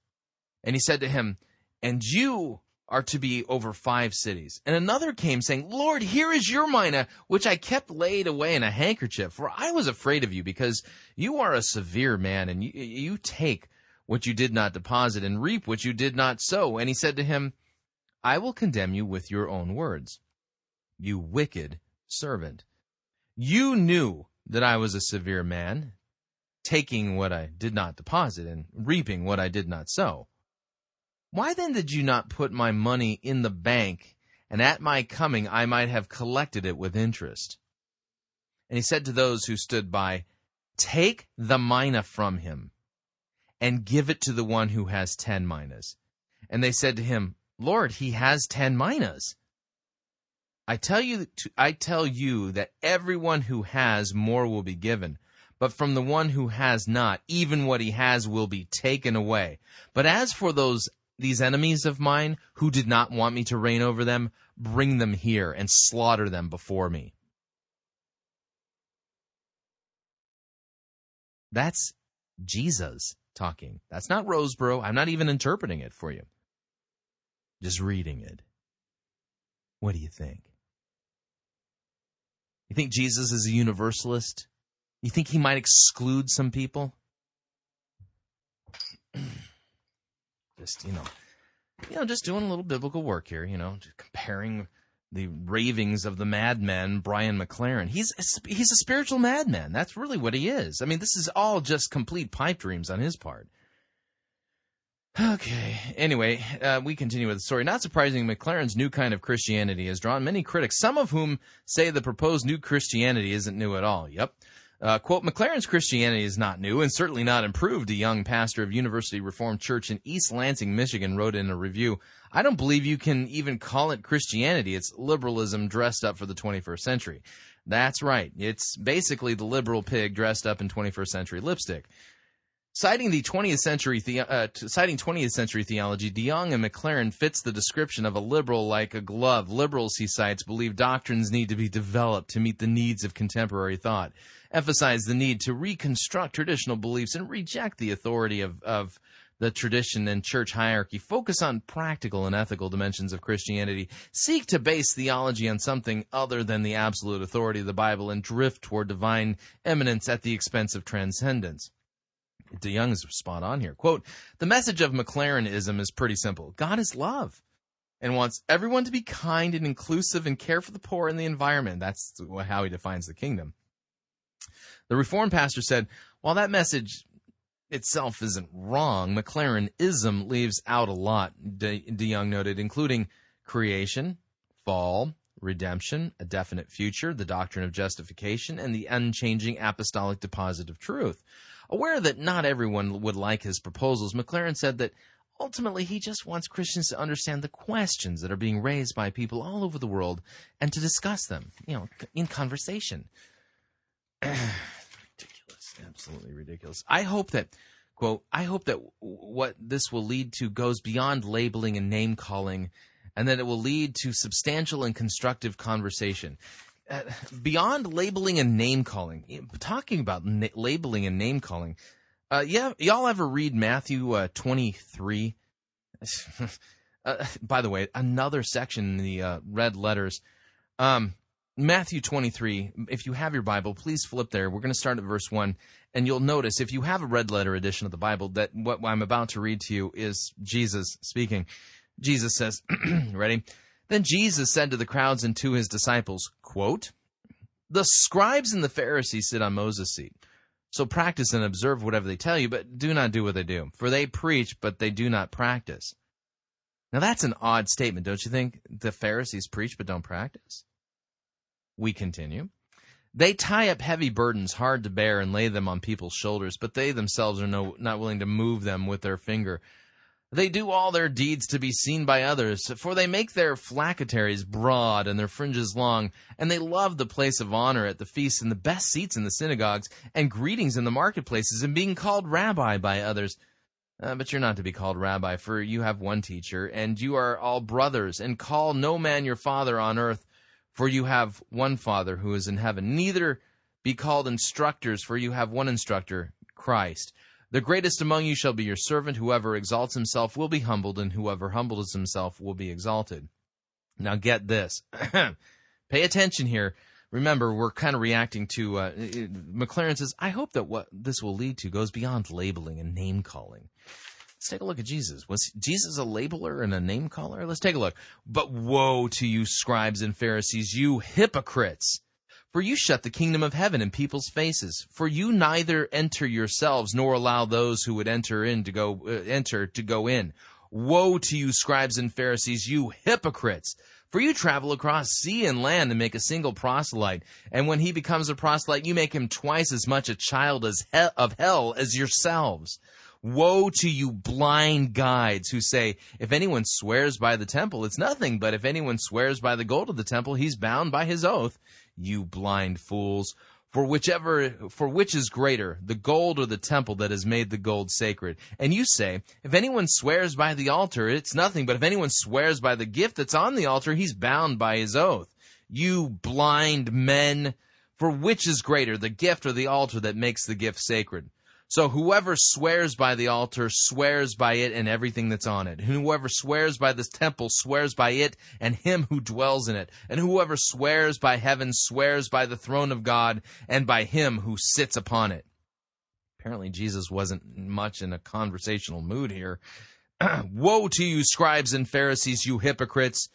Speaker 1: And he said to him, And you are to be over five cities. And another came saying, Lord, here is your mina, which I kept laid away in a handkerchief, for I was afraid of you, because you are a severe man, and you, you take what you did not deposit and reap what you did not sow. And he said to him, I will condemn you with your own words. You wicked servant. You knew that I was a severe man, taking what I did not deposit and reaping what I did not sow. Why then did you not put my money in the bank, and at my coming I might have collected it with interest? And he said to those who stood by, Take the mina from him, and give it to the one who has ten minas. And they said to him, Lord, he has ten minas. I tell you, I tell you that everyone who has more will be given, but from the one who has not, even what he has will be taken away. But as for those these enemies of mine who did not want me to reign over them, bring them here and slaughter them before me. That's Jesus talking. That's not Rosebrough. I'm not even interpreting it for you. Just reading it. What do you think? You think Jesus is a universalist? You think he might exclude some people? [clears throat] just you know, you know, just doing a little biblical work here. You know, comparing the ravings of the madman Brian McLaren. He's a, he's a spiritual madman. That's really what he is. I mean, this is all just complete pipe dreams on his part. Okay. Anyway, uh, we continue with the story. Not surprising, McLaren's new kind of Christianity has drawn many critics, some of whom say the proposed new Christianity isn't new at all. Yep. Uh, quote, McLaren's Christianity is not new and certainly not improved, DeYoung pastor of University Reformed Church in East Lansing, Michigan wrote in a review. I don't believe you can even call it Christianity. It's liberalism dressed up for the 21st century. That's right. It's basically the liberal pig dressed up in 21st century lipstick. Citing the 20th century, the, uh, citing 20th century theology, DeYoung and McLaren fits the description of a liberal like a glove. Liberals, he cites, believe doctrines need to be developed to meet the needs of contemporary thought emphasize the need to reconstruct traditional beliefs and reject the authority of, of the tradition and church hierarchy. Focus on practical and ethical dimensions of Christianity. Seek to base theology on something other than the absolute authority of the Bible and drift toward divine immanence at the expense of transcendence. DeYoung is spot on here. Quote, the message of McLarenism is pretty simple. God is love and wants everyone to be kind and inclusive and care for the poor and the environment. That's how he defines the kingdom. The Reformed pastor said, while that message itself isn't wrong, McLarenism leaves out a lot, De- DeYoung noted, including creation, fall, redemption, a definite future, the doctrine of justification, and the unchanging apostolic deposit of truth. Aware that not everyone would like his proposals, McLaren said that ultimately he just wants Christians to understand the questions that are being raised by people all over the world and to discuss them, you know, in conversation. Absolutely ridiculous. I hope that quote, I hope that what this will lead to goes beyond labeling and name calling and that it will lead to substantial and constructive conversation. Uh, beyond labeling and name calling, talking about na- labeling and name calling, Uh, yeah, y'all ever read Matthew uh, 23? [laughs] uh, by the way, another section in the uh, red letters. Um, Matthew 23, if you have your Bible, please flip there. We're going to start at verse 1. And you'll notice, if you have a red letter edition of the Bible, that what I'm about to read to you is Jesus speaking. Jesus says, [clears throat] Ready? Then Jesus said to the crowds and to his disciples, quote, The scribes and the Pharisees sit on Moses' seat. So practice and observe whatever they tell you, but do not do what they do. For they preach, but they do not practice. Now that's an odd statement, don't you think? The Pharisees preach, but don't practice? We continue. They tie up heavy burdens hard to bear and lay them on people's shoulders, but they themselves are no, not willing to move them with their finger. They do all their deeds to be seen by others, for they make their phylacteries broad and their fringes long, and they love the place of honor at the feasts and the best seats in the synagogues, and greetings in the marketplaces, and being called rabbi by others. Uh, but you're not to be called rabbi, for you have one teacher, and you are all brothers, and call no man your father on earth, for you have one Father who is in heaven. Neither be called instructors, for you have one instructor, Christ. The greatest among you shall be your servant. Whoever exalts himself will be humbled, and whoever humbles himself will be exalted. Now get this. [clears throat] Pay attention here. Remember, we're kind of reacting to uh, McLaren says, I hope that what this will lead to goes beyond labeling and name calling. Let's take a look at Jesus. Was Jesus a labeler and a name caller? Let's take a look. But woe to you, scribes and Pharisees, you hypocrites! For you shut the kingdom of heaven in people's faces. For you neither enter yourselves nor allow those who would enter in to go uh, enter to go in. Woe to you, scribes and Pharisees, you hypocrites! For you travel across sea and land to make a single proselyte, and when he becomes a proselyte, you make him twice as much a child as he- of hell as yourselves. Woe to you blind guides who say, if anyone swears by the temple, it's nothing, but if anyone swears by the gold of the temple, he's bound by his oath you blind fools. For whichever, for which is greater, the gold or the temple that has made the gold sacred? And you say, if anyone swears by the altar, it's nothing, but if anyone swears by the gift that's on the altar, he's bound by his oath. You blind men, for which is greater, the gift or the altar that makes the gift sacred? So whoever swears by the altar swears by it and everything that's on it. And whoever swears by this temple swears by it and him who dwells in it. And whoever swears by heaven swears by the throne of God and by him who sits upon it. Apparently Jesus wasn't much in a conversational mood here. [clears throat] Woe to you, scribes and Pharisees, you hypocrites!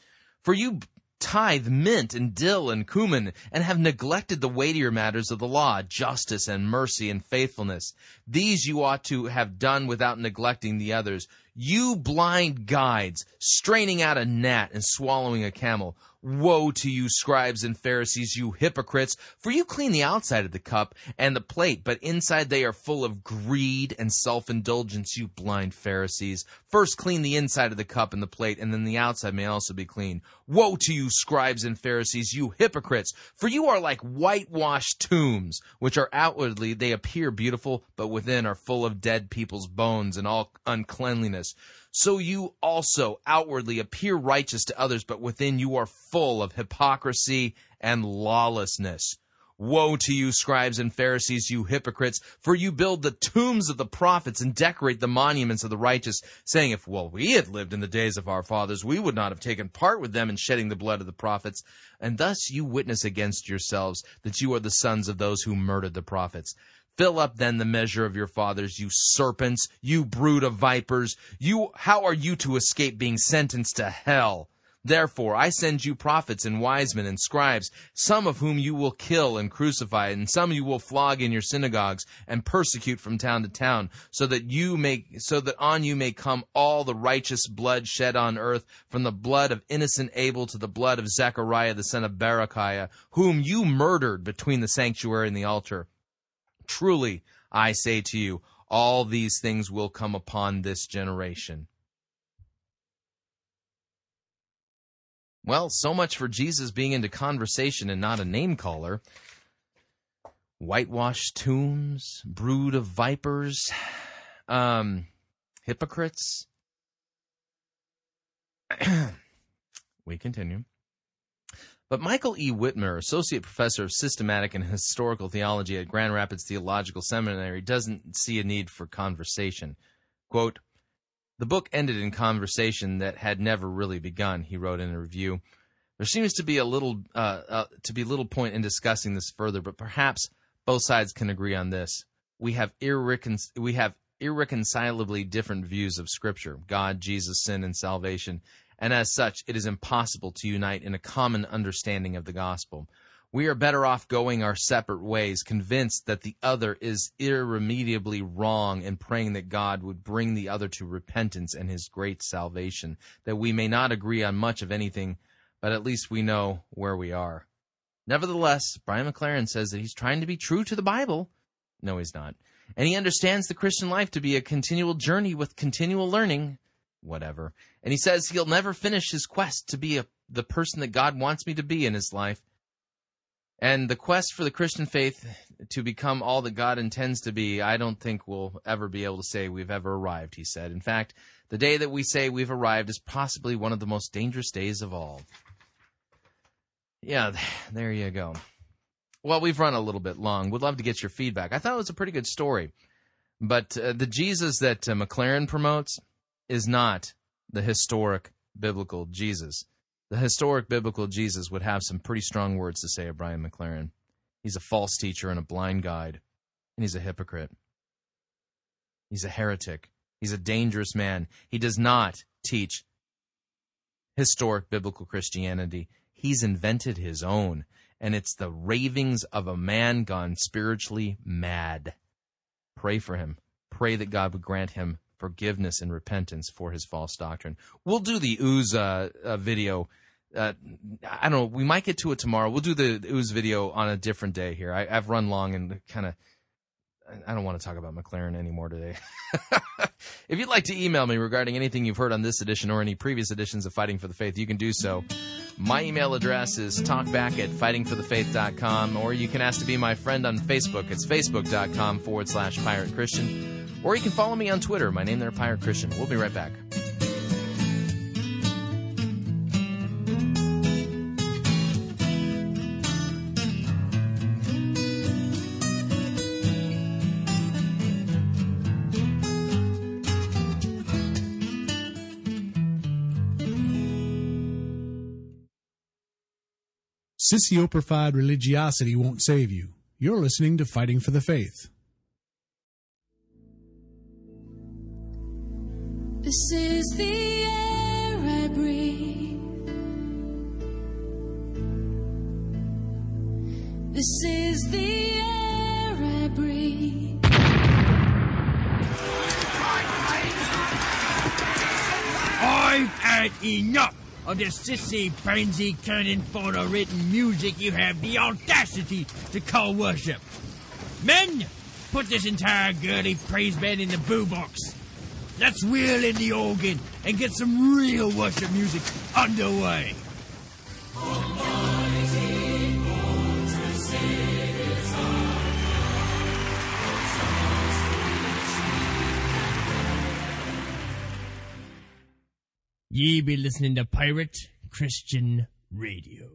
Speaker 1: For you tithe mint and dill and cumin, and have neglected the weightier matters of the law, justice and mercy and faithfulness. These you ought to have done without neglecting the others. You blind guides, straining out a gnat and swallowing a camel. Woe to you, scribes and Pharisees, you hypocrites! For you clean the outside of the cup and the plate, but inside they are full of greed and self indulgence, you blind Pharisees. First clean the inside of the cup and the plate, and then the outside may also be clean. Woe to you, scribes and Pharisees, you hypocrites! For you are like whitewashed tombs, which are outwardly they appear beautiful, but within are full of dead people's bones and all uncleanliness so you also outwardly appear righteous to others, but within you are full of hypocrisy and lawlessness. Woe to you, scribes and Pharisees, you hypocrites, for you build the tombs of the prophets and decorate the monuments of the righteous, saying, If, well, we had lived in the days of our fathers, we would not have taken part with them in shedding the blood of the prophets. And thus you witness against yourselves that you are the sons of those who murdered the prophets. Fill up then the measure of your fathers, you serpents, you brood of vipers. You, how are you to escape being sentenced to hell? Therefore, I send you prophets and wise men and scribes, some of whom you will kill and crucify, and some you will flog in your synagogues and persecute from town to town, so that you may, so that on you may come all the righteous blood shed on earth, from the blood of innocent Abel to the blood of Zechariah the son of Berechiah, whom you murdered between the sanctuary and the altar. Truly, I say to you, all these things will come upon this generation. Well, so much for Jesus being into conversation and not a name caller. Whitewashed tombs, brood of vipers, um, hypocrites. [clears throat] we continue. But Michael E. Wittmer, Associate Professor of Systematic and Historical Theology at Grand Rapids Theological Seminary, doesn't see a need for conversation. Quote, the book ended in conversation that had never really begun, he wrote in a review. There seems to be a little uh, uh, to be little point in discussing this further, but perhaps both sides can agree on this. We have irrecon- we have irreconcilably different views of Scripture, God, Jesus, sin, and salvation, and as such, it is impossible to unite in a common understanding of the gospel. We are better off going our separate ways, convinced that the other is irremediably wrong, and praying that God would bring the other to repentance and his great salvation, that we may not agree on much of anything, but at least we know where we are. Nevertheless, Brian McLaren says that he's trying to be true to the Bible. No, he's not. And he understands the Christian life to be a continual journey with continual learning. Whatever. And he says he'll never finish his quest to be a, the person that God wants me to be in his life. And the quest for the Christian faith to become all that God intends to be, I don't think we'll ever be able to say we've ever arrived, he said. In fact, the day that we say we've arrived is possibly one of the most dangerous days of all. Yeah, [sighs] there you go. Well, we've run a little bit long. Would love to get your feedback. I thought it was a pretty good story. But uh, the Jesus that uh, McLaren promotes is not the historic biblical Jesus. The historic biblical Jesus would have some pretty strong words to say of Brian McLaren. He's a false teacher and a blind guide, and he's a hypocrite. He's a heretic. He's a dangerous man. He does not teach historic biblical Christianity. He's invented his own, and it's the ravings of a man gone spiritually mad. Pray for him. Pray that God would grant him forgiveness and repentance for his false doctrine. We'll do the ooze uh, uh, video. Uh, I don't know. We might get to it tomorrow. We'll do the ooze video on a different day here. I, have run long and kind of. I don't want to talk about McLaren anymore today. [laughs] if you'd like to email me regarding anything you've heard on this edition or any previous editions of Fighting for the Faith, you can do so. My email address is talkback at fightingforthefaith.com, or you can ask to be my friend on Facebook. It's facebook.com forward slash pirate Christian. Or you can follow me on Twitter. My name there, Pirate Christian. We'll be right back.
Speaker 12: Sissy-oprified religiosity won't save you. You're listening to Fighting for the Faith.
Speaker 13: This is the air I breathe. This is the air I breathe.
Speaker 14: I've had enough of this sissy, bransy, cannon fodder written music you have the audacity to call worship. Men, put this entire girly praise band in the boo box. Let's wheel in the organ and get some real worship music underway. Ye be listening to Pirate Christian Radio.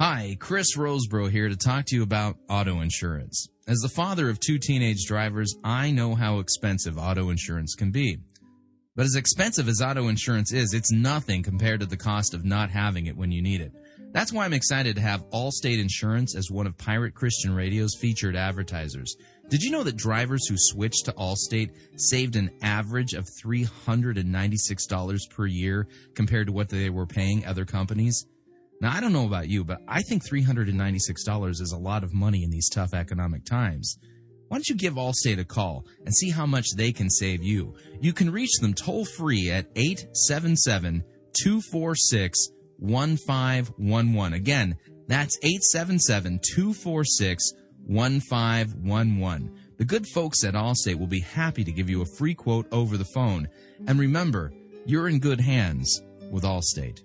Speaker 1: Hi, Chris Rosebrough here to talk to you about auto insurance. As the father of two teenage drivers, I know how expensive auto insurance can be. But as expensive as auto insurance is, it's nothing compared to the cost of not having it when you need it. That's why I'm excited to have Allstate Insurance as one of Pirate Christian Radio's featured advertisers. Did you know that drivers who switched to Allstate saved an average of $396 per year compared to what they were paying other companies? Now, I don't know about you, but I think $396 is a lot of money in these tough economic times. Why don't you give Allstate a call and see how much they can save you? You can reach them toll free at 877 246 1511. Again, that's 877 246 1511. The good folks at Allstate will be happy to give you a free quote over the phone. And remember, you're in good hands with Allstate.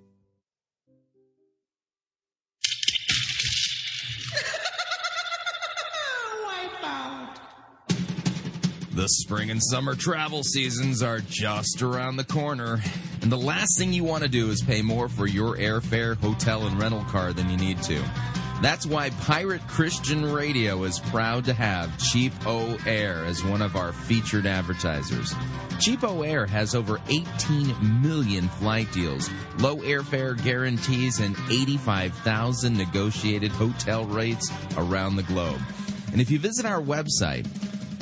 Speaker 1: The spring and summer travel seasons are just around the corner. And the last thing you want to do is pay more for your airfare, hotel, and rental car than you need to. That's why Pirate Christian Radio is proud to have CheapOair as one of our featured advertisers. CheapOair has over 18 million flight deals, low airfare guarantees, and 85,000 negotiated hotel rates around the globe. And if you visit our website,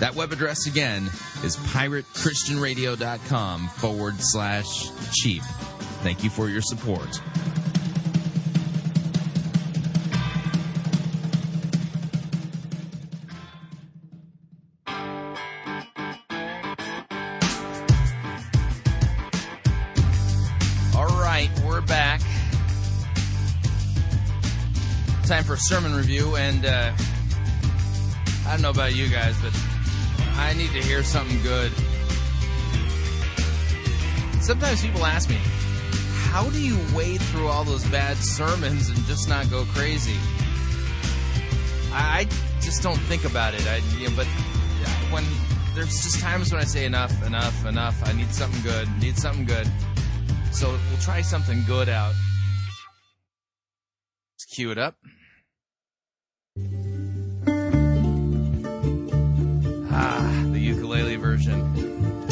Speaker 1: That web address again is piratechristianradio.com forward slash cheap. Thank you for your support. All right, we're back. Time for a sermon review, and uh, I don't know about you guys, but I need to hear something good. Sometimes people ask me, how do you wade through all those bad sermons and just not go crazy? I, just don't think about it. I, you know, but when there's just times when I say enough, enough, enough. I need something good. Need something good. So we'll try something good out. Let's cue it up. Ah, the ukulele version. [laughs]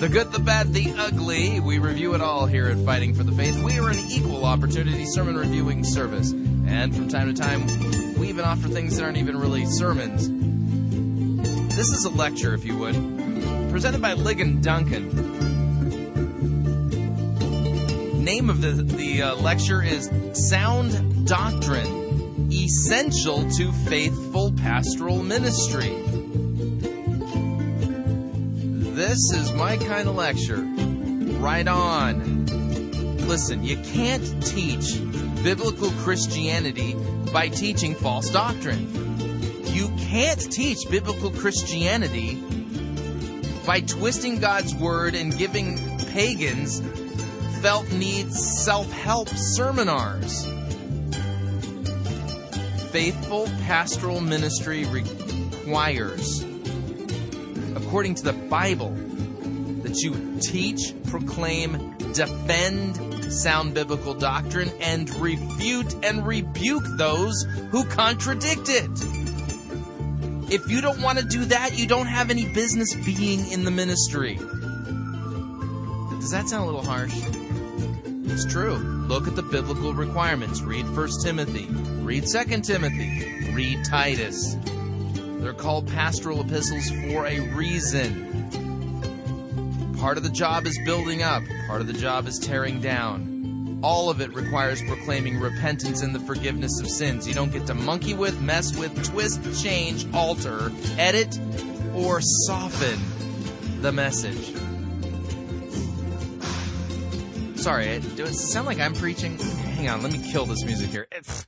Speaker 1: the good, the bad, the ugly. We review it all here at Fighting for the Faith. We are an equal opportunity sermon reviewing service. And from time to time, we even offer things that aren't even really sermons. This is a lecture, if you would, presented by Ligon Duncan. Name of the, the uh, lecture is Sound Doctrine Essential to Faithful Pastoral Ministry. This is my kind of lecture. Right on. Listen, you can't teach biblical Christianity by teaching false doctrine. You can't teach biblical Christianity by twisting God's word and giving pagans felt needs self help sermonars. Faithful pastoral ministry requires, according to the Bible, that you teach, proclaim, defend sound biblical doctrine and refute and rebuke those who contradict it. If you don't want to do that, you don't have any business being in the ministry. Does that sound a little harsh? It's true. Look at the biblical requirements. Read 1 Timothy. Read 2 Timothy. Read Titus. They're called pastoral epistles for a reason. Part of the job is building up, part of the job is tearing down. All of it requires proclaiming repentance and the forgiveness of sins. You don't get to monkey with, mess with, twist, change, alter, edit, or soften the message. Sorry, does it sound like I'm preaching? Hang on, let me kill this music here. It's,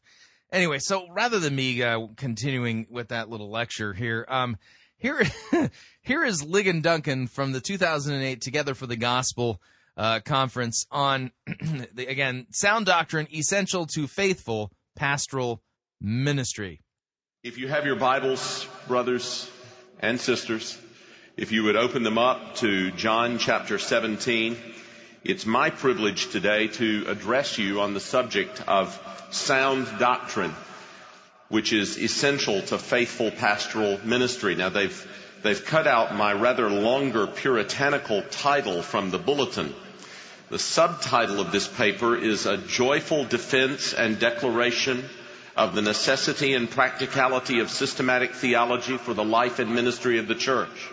Speaker 1: anyway, so rather than me uh, continuing with that little lecture here, um, here, [laughs] here is Ligon Duncan from the 2008 Together for the Gospel uh, conference on, [clears throat] the, again, sound doctrine essential to faithful pastoral ministry.
Speaker 15: If you have your Bibles, brothers and sisters, if you would open them up to John chapter 17, it's my privilege today to address you on the subject of sound doctrine, which is essential to faithful pastoral ministry. Now they've, they've cut out my rather longer puritanical title from the bulletin. The subtitle of this paper is A Joyful Defense and Declaration of the Necessity and Practicality of Systematic Theology for the Life and Ministry of the Church.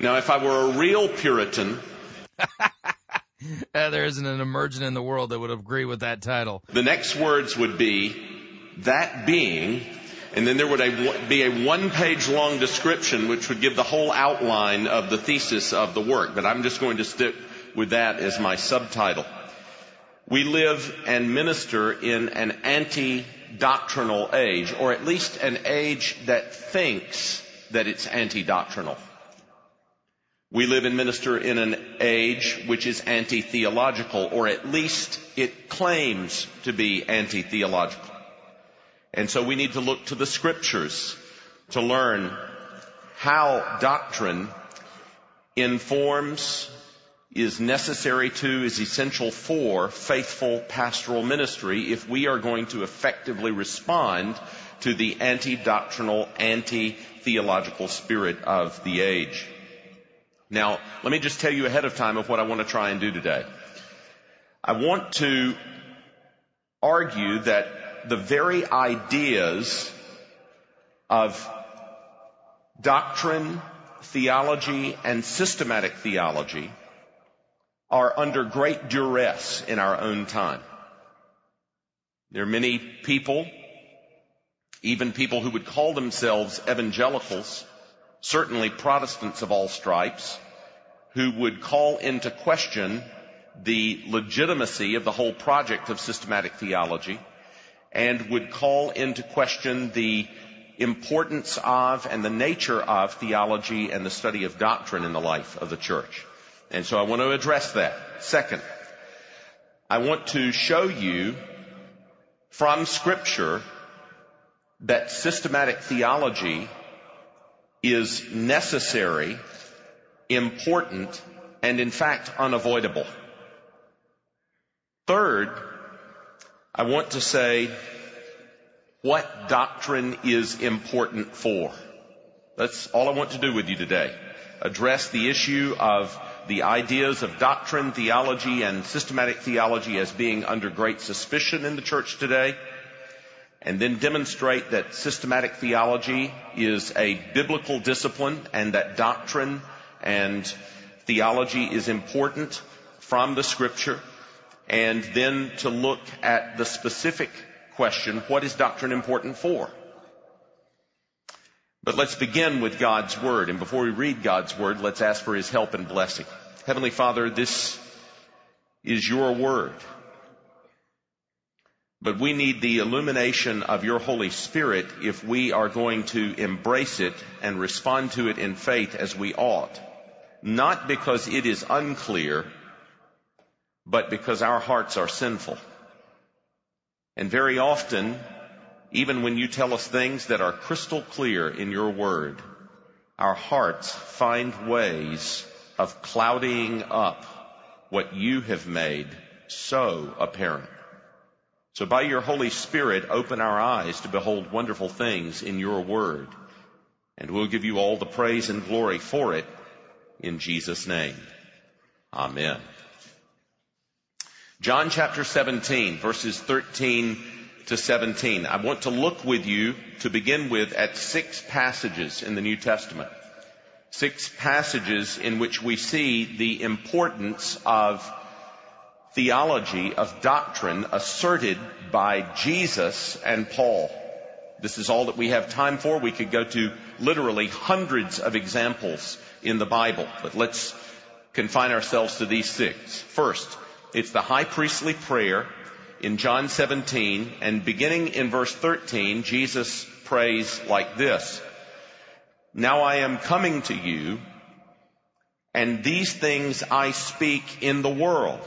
Speaker 15: Now if I were a real Puritan, [laughs]
Speaker 1: Uh, [laughs] there isn't an emergent in the world that would agree with that title.
Speaker 15: The next words would be, that being, and then there would a, be a one page long description which would give the whole outline of the thesis of the work. But I'm just going to stick with that as my subtitle. We live and minister in an anti-doctrinal age, or at least an age that thinks that it's anti-doctrinal. We live and minister in an age which is anti-theological, or at least it claims to be anti-theological. And so we need to look to the scriptures to learn how doctrine informs, is necessary to, is essential for faithful pastoral ministry if we are going to effectively respond to the anti-doctrinal, anti-theological spirit of the age. Now, let me just tell you ahead of time of what I want to try and do today. I want to argue that the very ideas of doctrine, theology, and systematic theology are under great duress in our own time. There are many people, even people who would call themselves evangelicals, certainly Protestants of all stripes, who would call into question the legitimacy of the whole project of systematic theology and would call into question the importance of and the nature of theology and the study of doctrine in the life of the church. And so I want to address that. Second, I want to show you from scripture that systematic theology is necessary, important, and in fact unavoidable. Third, I want to say what doctrine is important for. That's all I want to do with you today. Address the issue of the ideas of doctrine, theology, and systematic theology as being under great suspicion in the church today, and then demonstrate that systematic theology is a biblical discipline and that doctrine and theology is important from the scripture, and then to look at the specific question, what is doctrine important for? But let's begin with God's Word. And before we read God's Word, let's ask for His help and blessing. Heavenly Father, this is your Word. But we need the illumination of your Holy Spirit if we are going to embrace it and respond to it in faith as we ought. Not because it is unclear, but because our hearts are sinful. And very often, even when you tell us things that are crystal clear in your word, our hearts find ways of clouding up what you have made so apparent. So by your Holy Spirit, open our eyes to behold wonderful things in your word. And we'll give you all the praise and glory for it in Jesus' name. Amen. John chapter 17, verses 13 to 17. I want to look with you to begin with at six passages in the New Testament. Six passages in which we see the importance of theology, of doctrine asserted by Jesus and Paul. This is all that we have time for. We could go to literally hundreds of examples in the Bible, but let's confine ourselves to these six. First, it's the high priestly prayer in John 17 and beginning in verse 13, Jesus prays like this. Now I am coming to you and these things I speak in the world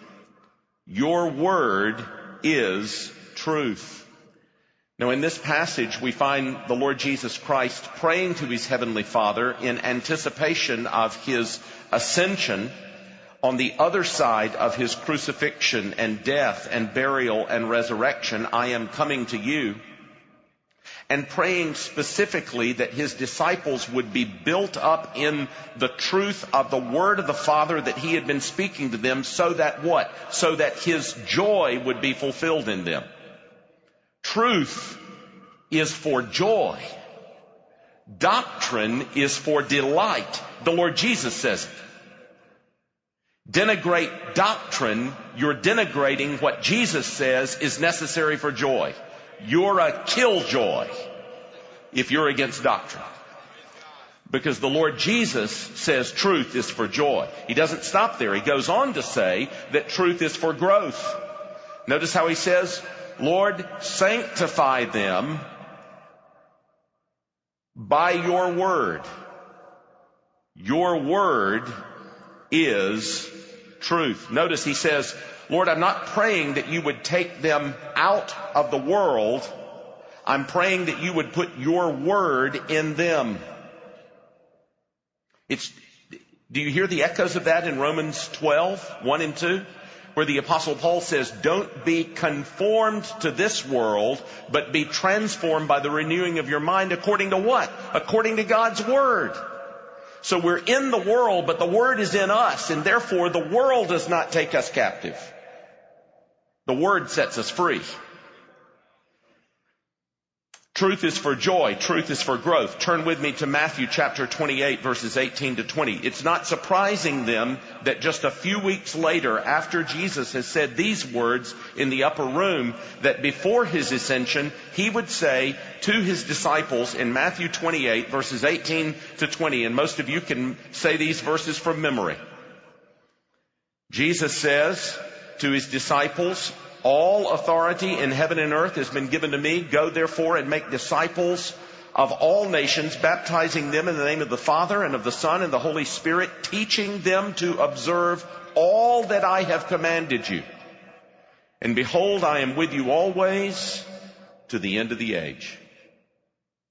Speaker 15: Your word is truth. Now in this passage we find the Lord Jesus Christ praying to his heavenly Father in anticipation of his ascension on the other side of his crucifixion and death and burial and resurrection, I am coming to you. And praying specifically that his disciples would be built up in the truth of the word of the Father that he had been speaking to them so that what? So that his joy would be fulfilled in them. Truth is for joy. Doctrine is for delight. The Lord Jesus says it. Denigrate doctrine, you're denigrating what Jesus says is necessary for joy. You're a killjoy if you're against doctrine. Because the Lord Jesus says truth is for joy. He doesn't stop there. He goes on to say that truth is for growth. Notice how he says, Lord, sanctify them by your word. Your word is truth. Notice he says, Lord, I'm not praying that you would take them out of the world. I'm praying that you would put your word in them. It's, do you hear the echoes of that in Romans 12, 1 and 2? Where the apostle Paul says, don't be conformed to this world, but be transformed by the renewing of your mind according to what? According to God's word. So we're in the world, but the word is in us, and therefore the world does not take us captive. The word sets us free. Truth is for joy. Truth is for growth. Turn with me to Matthew chapter 28 verses 18 to 20. It's not surprising them that just a few weeks later after Jesus has said these words in the upper room that before his ascension he would say to his disciples in Matthew 28 verses 18 to 20 and most of you can say these verses from memory. Jesus says to his disciples, all authority in heaven and earth has been given to me. Go therefore and make disciples of all nations, baptizing them in the name of the Father and of the Son and the Holy Spirit, teaching them to observe all that I have commanded you. And behold, I am with you always to the end of the age.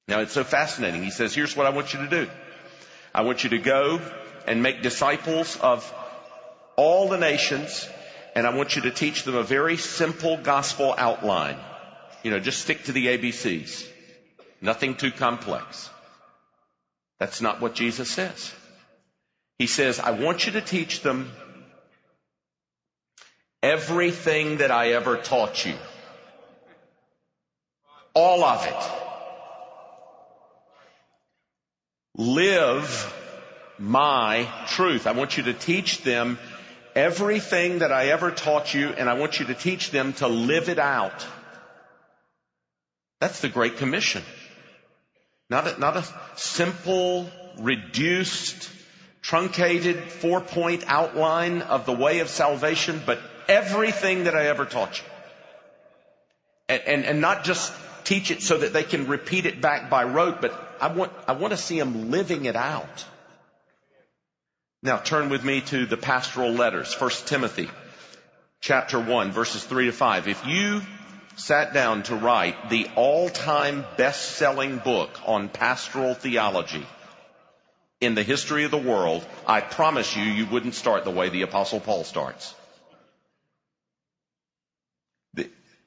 Speaker 15: Now it's so fascinating. He says, here's what I want you to do. I want you to go and make disciples of all the nations and I want you to teach them a very simple gospel outline. You know, just stick to the ABCs. Nothing too complex. That's not what Jesus says. He says, I want you to teach them everything that I ever taught you. All of it. Live my truth. I want you to teach them everything that I ever taught you and I want you to teach them to live it out. That's the Great Commission. Not a, not a simple, reduced, truncated four point outline of the way of salvation, but everything that I ever taught you. And, and, and not just teach it so that they can repeat it back by rote, but I want, I want to see them living it out. Now turn with me to the pastoral letters, 1 Timothy chapter 1 verses 3 to 5. If you sat down to write the all-time best-selling book on pastoral theology in the history of the world, I promise you, you wouldn't start the way the apostle Paul starts.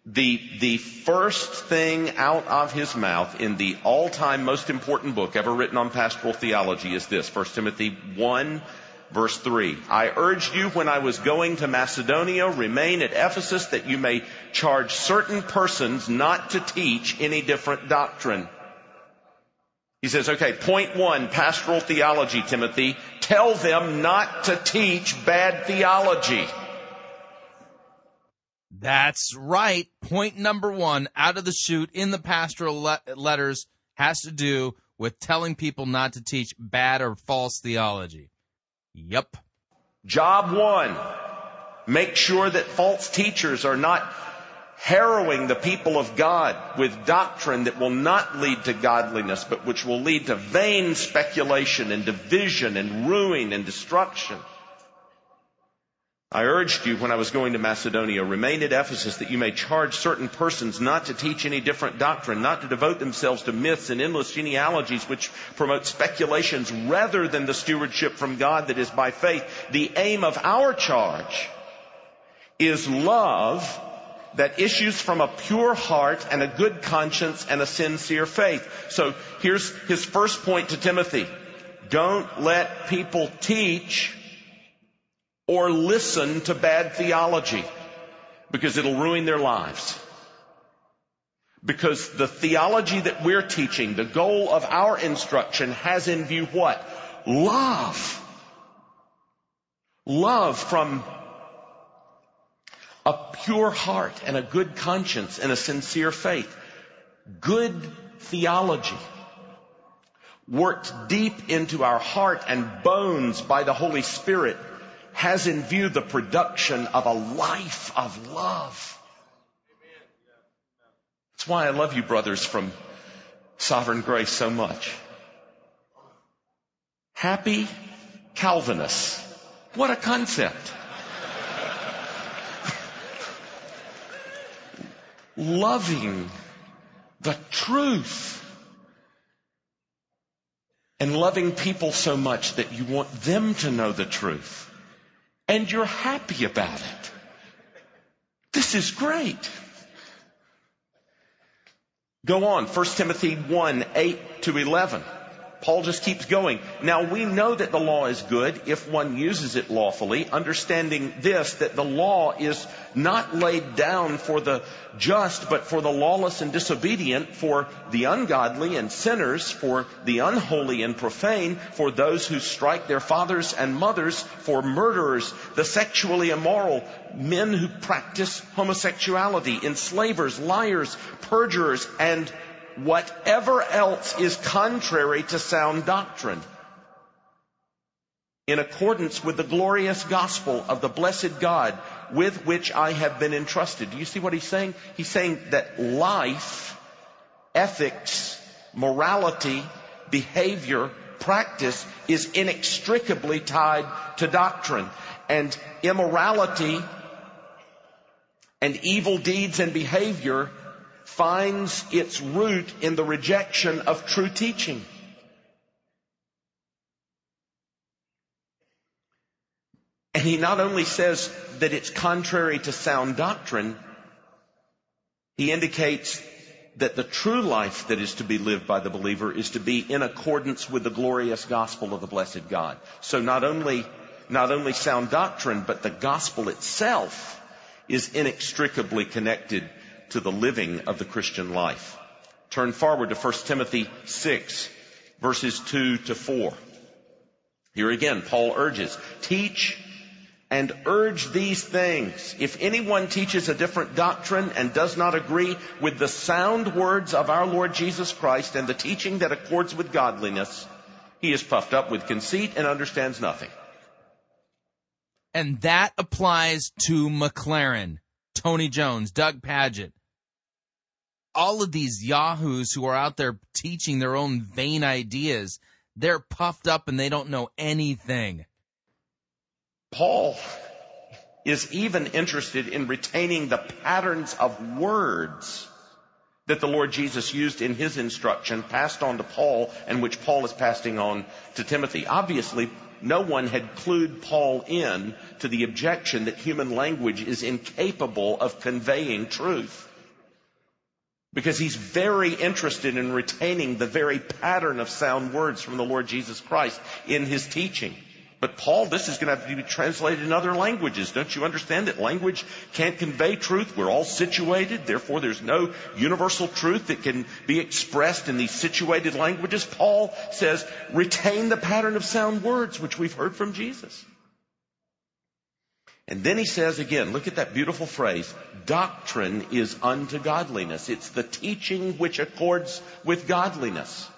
Speaker 15: The, the, first thing out of his mouth in the all-time most important book ever written on pastoral theology is this, 1 Timothy 1 Verse 3, I urged you when I was going to Macedonia, remain at Ephesus that you may charge certain persons not to teach any different doctrine. He says, okay, point one, pastoral theology, Timothy. Tell them not to teach bad theology.
Speaker 1: That's right. Point number one out of the chute in the pastoral le- letters has to do with telling people not to teach bad or false theology. Yep.
Speaker 15: Job one. Make sure that false teachers are not harrowing the people of God with doctrine that will not lead to godliness, but which will lead to vain speculation and division and ruin and destruction. I urged you when I was going to Macedonia, remain at Ephesus that you may charge certain persons not to teach any different doctrine, not to devote themselves to myths and endless genealogies which promote speculations rather than the stewardship from God that is by faith. The aim of our charge is love that issues from a pure heart and a good conscience and a sincere faith. So here's his first point to Timothy. Don't let people teach or listen to bad theology because it'll ruin their lives. Because the theology that we're teaching, the goal of our instruction has in view what? Love. Love from a pure heart and a good conscience and a sincere faith. Good theology worked deep into our heart and bones by the Holy Spirit has in view the production of a life of love. That's why I love you brothers from Sovereign Grace so much. Happy Calvinists. What a concept. Loving the truth and loving people so much that you want them to know the truth and you're happy about it. This is great. Go on, 1 Timothy 1, 8 to 11. Paul just keeps going. Now we know that the law is good if one uses it lawfully, understanding this, that the law is not laid down for the just, but for the lawless and disobedient, for the ungodly and sinners, for the unholy and profane, for those who strike their fathers and mothers, for murderers, the sexually immoral, men who practice homosexuality, enslavers, liars, perjurers, and whatever else is contrary to sound doctrine. In accordance with the glorious gospel of the blessed God with which I have been entrusted. Do you see what he's saying? He's saying that life, ethics, morality, behavior, practice is inextricably tied to doctrine. And immorality and evil deeds and behavior finds its root in the rejection of true teaching. And he not only says that it's contrary to sound doctrine, he indicates that the true life that is to be lived by the believer is to be in accordance with the glorious gospel of the blessed God. So not only, not only sound doctrine, but the gospel itself is inextricably connected to the living of the Christian life. Turn forward to 1 Timothy 6, verses 2 to 4. Here again, Paul urges, teach and urge these things. If anyone teaches a different doctrine and does not agree with the sound words of our Lord Jesus Christ and the teaching that accords with godliness, he is puffed up with conceit and understands nothing.
Speaker 1: And that applies to McLaren, Tony Jones, Doug Pagitt, all of these yahoos who are out there teaching their own vain ideas, they're puffed up and they don't know anything.
Speaker 15: Paul is even interested in retaining the patterns of words that the Lord Jesus used in his instruction, passed on to Paul, and which Paul is passing on to Timothy. Obviously, no one had clued Paul in to the objection that human language is incapable of conveying truth. Because he's very interested in retaining the very pattern of sound words from the Lord Jesus Christ in his teaching. But Paul, this is going to have to be translated in other languages. Don't you understand that language can't convey truth? We're all situated. Therefore, there's no universal truth that can be expressed in these situated languages. Paul says, retain the pattern of sound words, which we've heard from Jesus. And then he says again, look at that beautiful phrase, doctrine is unto godliness. It's the teaching which accords with godliness.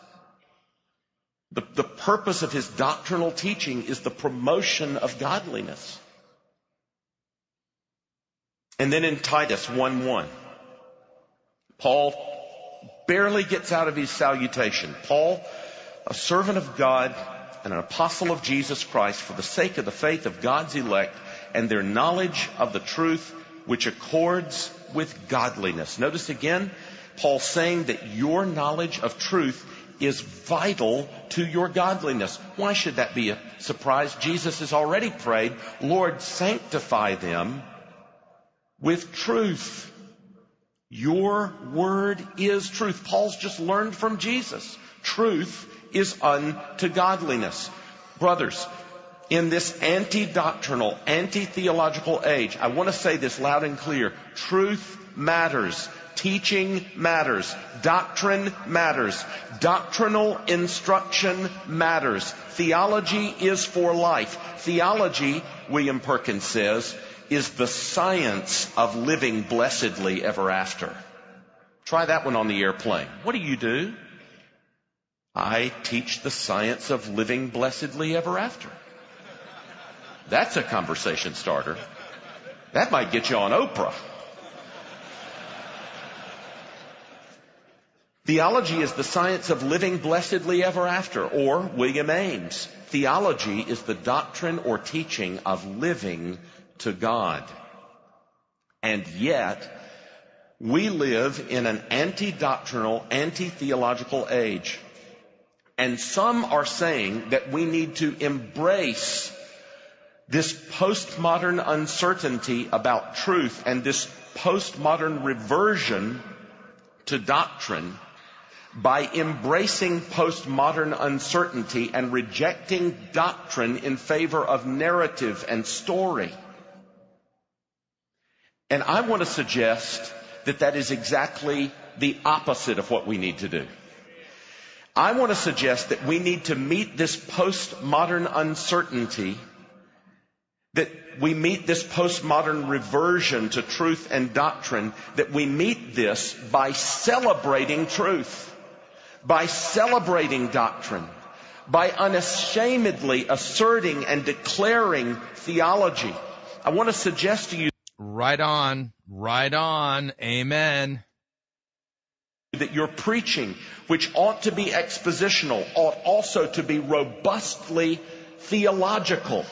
Speaker 15: The, the purpose of his doctrinal teaching is the promotion of godliness. And then in Titus 1-1, Paul barely gets out of his salutation. Paul, a servant of God and an apostle of Jesus Christ for the sake of the faith of God's elect and their knowledge of the truth which accords with godliness. Notice again, Paul saying that your knowledge of truth is vital to your godliness. Why should that be a surprise? Jesus has already prayed, Lord, sanctify them with truth. Your word is truth. Paul's just learned from Jesus. Truth is unto godliness. Brothers, in this anti-doctrinal, anti-theological age, I want to say this loud and clear. Truth matters. Teaching matters. Doctrine matters. Doctrinal instruction matters. Theology is for life. Theology, William Perkins says, is the science of living blessedly ever after. Try that one on the airplane. What do you do? I teach the science of living blessedly ever after. That's a conversation starter. That might get you on Oprah. Theology is the science of living blessedly ever after, or William Ames. Theology is the doctrine or teaching of living to God. And yet, we live in an anti-doctrinal, anti-theological age. And some are saying that we need to embrace this postmodern uncertainty about truth and this postmodern reversion to doctrine by embracing postmodern uncertainty and rejecting doctrine in favor of narrative and story. And I want to suggest that that is exactly the opposite of what we need to do. I want to suggest that we need to meet this postmodern uncertainty, that we meet this postmodern reversion to truth and doctrine, that we meet this by celebrating truth, by celebrating doctrine, by unashamedly asserting and declaring theology. I want to suggest to you
Speaker 1: Right on. Right on. Amen.
Speaker 15: that your preaching, which ought to be expositional, ought also to be robustly theological.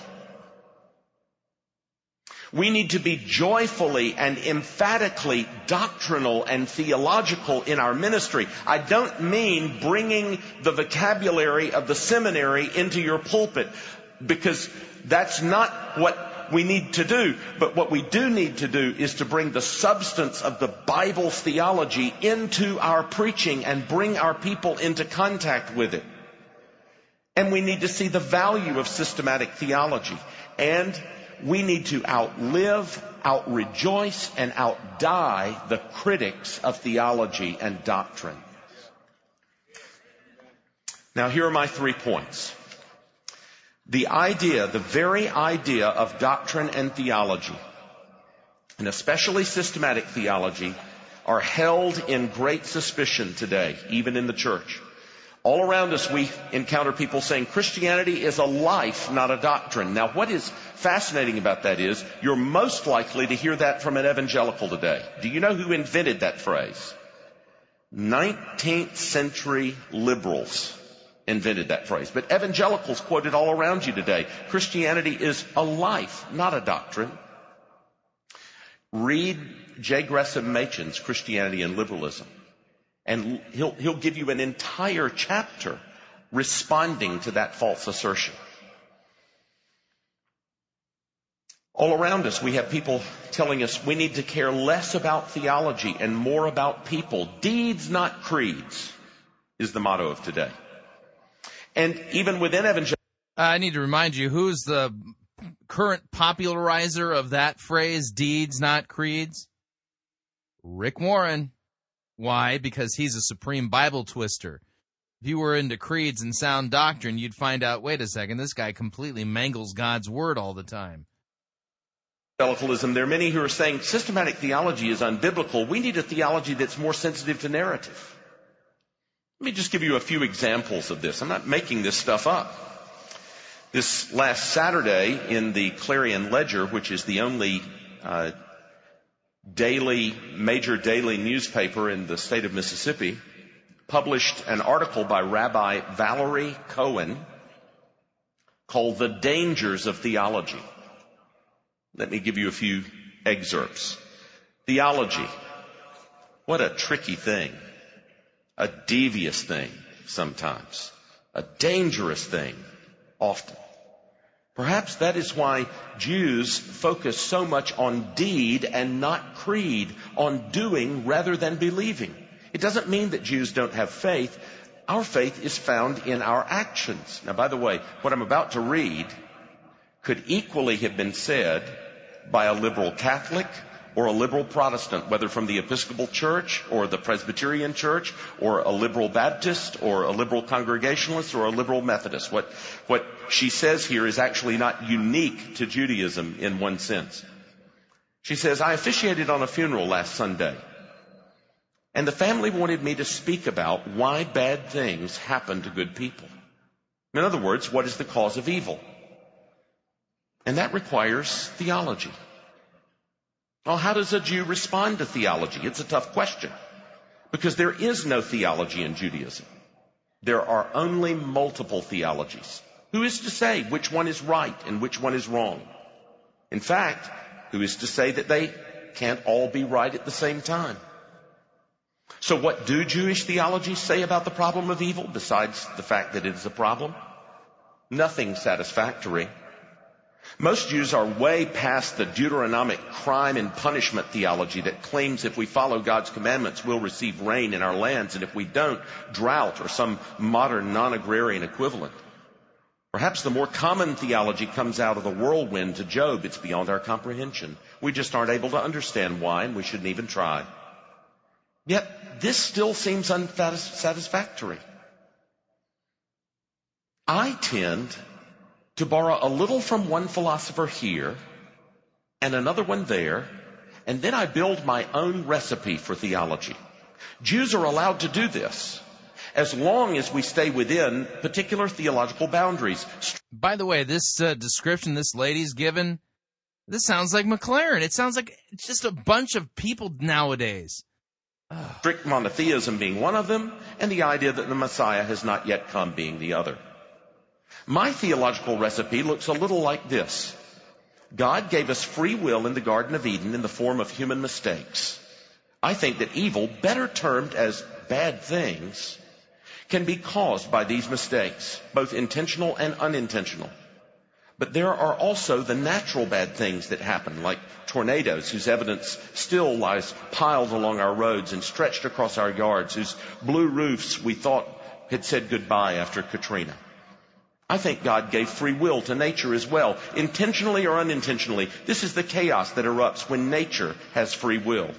Speaker 15: We need to be joyfully and emphatically doctrinal and theological in our ministry. I don't mean bringing the vocabulary of the seminary into your pulpit because that's not what we need to do. But what we do need to do is to bring the substance of the Bible's theology into our preaching and bring our people into contact with it. And we need to see the value of systematic theology. And we need to outlive, outrejoice, and outdie the critics of theology and doctrine. Now here are my three points. The idea, the very idea of doctrine and theology, and especially systematic theology, are held in great suspicion today, even in the church. All around us, we encounter people saying Christianity is a life, not a doctrine. Now, what is fascinating about that is you're most likely to hear that from an evangelical today. Do you know who invented that phrase? 19th century liberals invented that phrase. But evangelicals quoted all around you today. Christianity is a life, not a doctrine. Read J. Gresham Machen's Christianity and Liberalism. And he'll, he'll give you an entire chapter responding to that false assertion. All around us, we have people telling us we need to care less about theology and more about people. Deeds, not creeds, is the motto of today. And even within evangelical,
Speaker 1: I need to remind you who's the current popularizer of that phrase, deeds, not creeds? Rick Warren. Why? Because he's a supreme Bible twister. If you were into creeds and sound doctrine, you'd find out, wait a second, this guy completely mangles God's word all the time.
Speaker 15: Evangelicalism, there are many who are saying systematic theology is unbiblical. We need a theology that's more sensitive to narrative. Let me just give you a few examples of this. I'm not making this stuff up. This last Saturday in the Clarion Ledger, which is the only uh, daily, major daily newspaper in the state of Mississippi, published an article by Rabbi Valerie Cohen called The Dangers of Theology. Let me give you a few excerpts. Theology. What a tricky thing. A devious thing sometimes. A dangerous thing often. Perhaps that is why Jews focus so much on deed and not creed, on doing rather than believing. It doesn't mean that Jews don't have faith. Our faith is found in our actions. Now, by the way, what I'm about to read could equally have been said by a liberal Catholic or a liberal Protestant, whether from the Episcopal Church or the Presbyterian Church or a liberal Baptist or a liberal Congregationalist or a liberal Methodist. What, what she says here is actually not unique to Judaism in one sense. She says, I officiated on a funeral last Sunday and the family wanted me to speak about why bad things happen to good people. In other words, what is the cause of evil? And that requires theology. Well, how does a Jew respond to theology? It's a tough question. Because there is no theology in Judaism. There are only multiple theologies. Who is to say which one is right and which one is wrong? In fact, who is to say that they can't all be right at the same time? So what do Jewish theologies say about the problem of evil besides the fact that it is a problem? Nothing satisfactory. Most Jews are way past the Deuteronomic crime and punishment theology that claims if we follow God's commandments, we'll receive rain in our lands, and if we don't, drought or some modern non-agrarian equivalent. Perhaps the more common theology comes out of the whirlwind to Job. It's beyond our comprehension. We just aren't able to understand why, and we shouldn't even try. Yet, this still seems unsatisfactory. I tend to borrow a little from one philosopher here and another one there, and then I build my own recipe for theology. Jews are allowed to do this as long as we stay within particular theological boundaries.
Speaker 1: By the way, this uh, description this lady's given, this sounds like McLaren. It sounds like just a bunch of people nowadays.
Speaker 15: Strict monotheism being one of them, and the idea that the Messiah has not yet come being the other. My theological recipe looks a little like this. God gave us free will in the Garden of Eden in the form of human mistakes. I think that evil, better termed as bad things, can be caused by these mistakes, both intentional and unintentional. But there are also the natural bad things that happen, like tornadoes, whose evidence still lies piled along our roads and stretched across our yards, whose blue roofs we thought had said goodbye after Katrina. I think God gave free will to nature as well, intentionally or unintentionally. This is the chaos that erupts when nature has free will.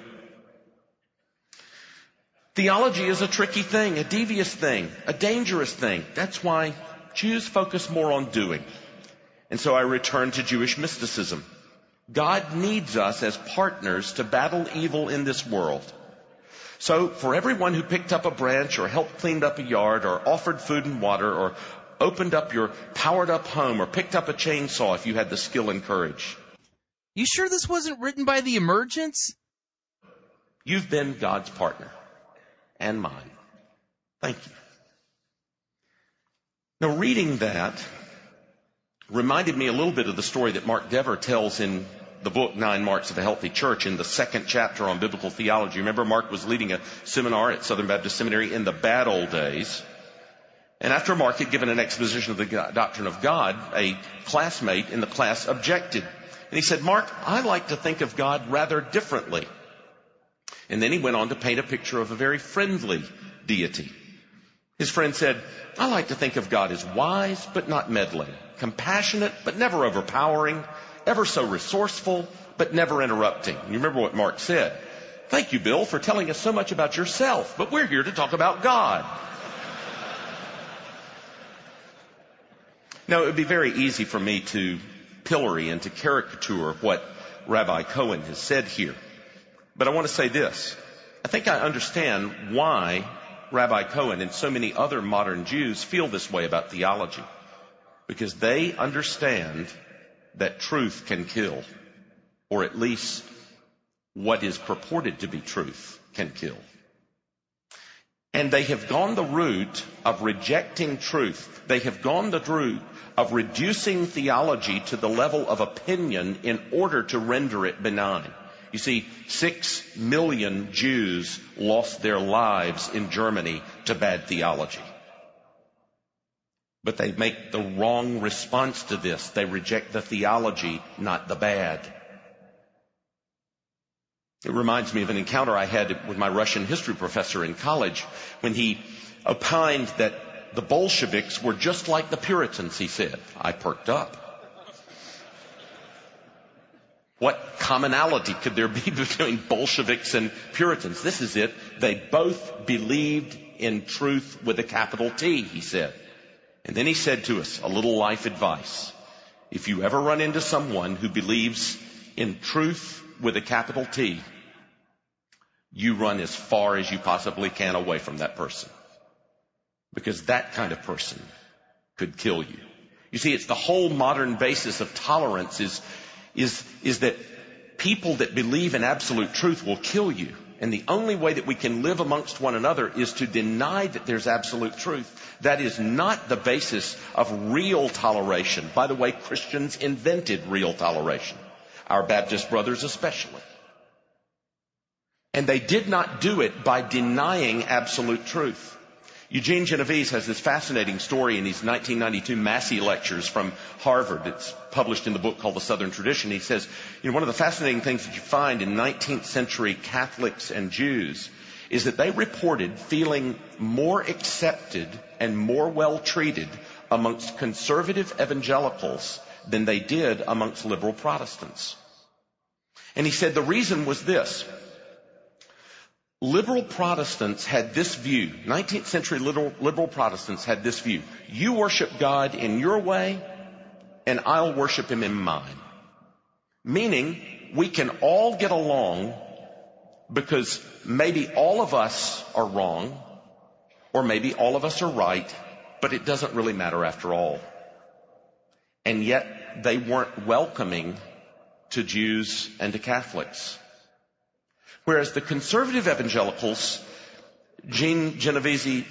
Speaker 15: Theology is a tricky thing, a devious thing, a dangerous thing. That's why Jews focus more on doing. And so I return to Jewish mysticism. God needs us as partners to battle evil in this world. So for everyone who picked up a branch or helped clean up a yard or offered food and water or opened up your powered up home or picked up a chainsaw if you had the skill and courage.
Speaker 1: You sure this wasn't written by the emergence?
Speaker 15: You've been God's partner and mine. Thank you. Now, reading that reminded me a little bit of the story that Mark Dever tells in the book Nine Marks of a Healthy Church in the second chapter on biblical theology. Remember, Mark was leading a seminar at Southern Baptist Seminary in the bad old days. And after Mark had given an exposition of the doctrine of God, a classmate in the class objected. And he said, Mark, I like to think of God rather differently. And then he went on to paint a picture of a very friendly deity. His friend said, I like to think of God as wise but not meddling, compassionate but never overpowering, ever so resourceful but never interrupting. You remember what Mark said. Thank you, Bill, for telling us so much about yourself, but we're here to talk about God. Now, it would be very easy for me to pillory and to caricature what Rabbi Cohen has said here. But I want to say this. I think I understand why Rabbi Cohen and so many other modern Jews feel this way about theology. Because they understand that truth can kill. Or at least what is purported to be truth can kill. And they have gone the route of rejecting truth. They have gone the route of reducing theology to the level of opinion in order to render it benign. You see, six million Jews lost their lives in Germany to bad theology. But they make the wrong response to this. They reject the theology, not the bad. It reminds me of an encounter I had with my Russian history professor in college when he opined that the Bolsheviks were just like the Puritans, he said. I perked up. What commonality could there be [laughs] between Bolsheviks and Puritans? This is it. They both believed in truth with a capital T, he said. And then he said to us a little life advice. If you ever run into someone who believes in truth with a capital T, you run as far as you possibly can away from that person. Because that kind of person could kill you. You see, it's the whole modern basis of tolerance is, is, is that people that believe in absolute truth will kill you. And the only way that we can live amongst one another is to deny that there's absolute truth. That is not the basis of real toleration. By the way, Christians invented real toleration. Our Baptist brothers especially. And they did not do it by denying absolute truth. Eugene Genovese has this fascinating story in his 1992 Massey lectures from Harvard. It's published in the book called The Southern Tradition. He says, you know, one of the fascinating things that you find in 19th century Catholics and Jews is that they reported feeling more accepted and more well treated amongst conservative evangelicals than they did amongst liberal Protestants. And he said the reason was this. Liberal Protestants had this view, 19th century liberal, liberal, Protestants had this view. You worship God in your way, and I'll worship Him in mine. Meaning, we can all get along because maybe all of us are wrong, or maybe all of us are right, but it doesn't really matter after all. And yet, they weren't welcoming to Jews and to Catholics. Whereas the conservative evangelicals, Gene Genovese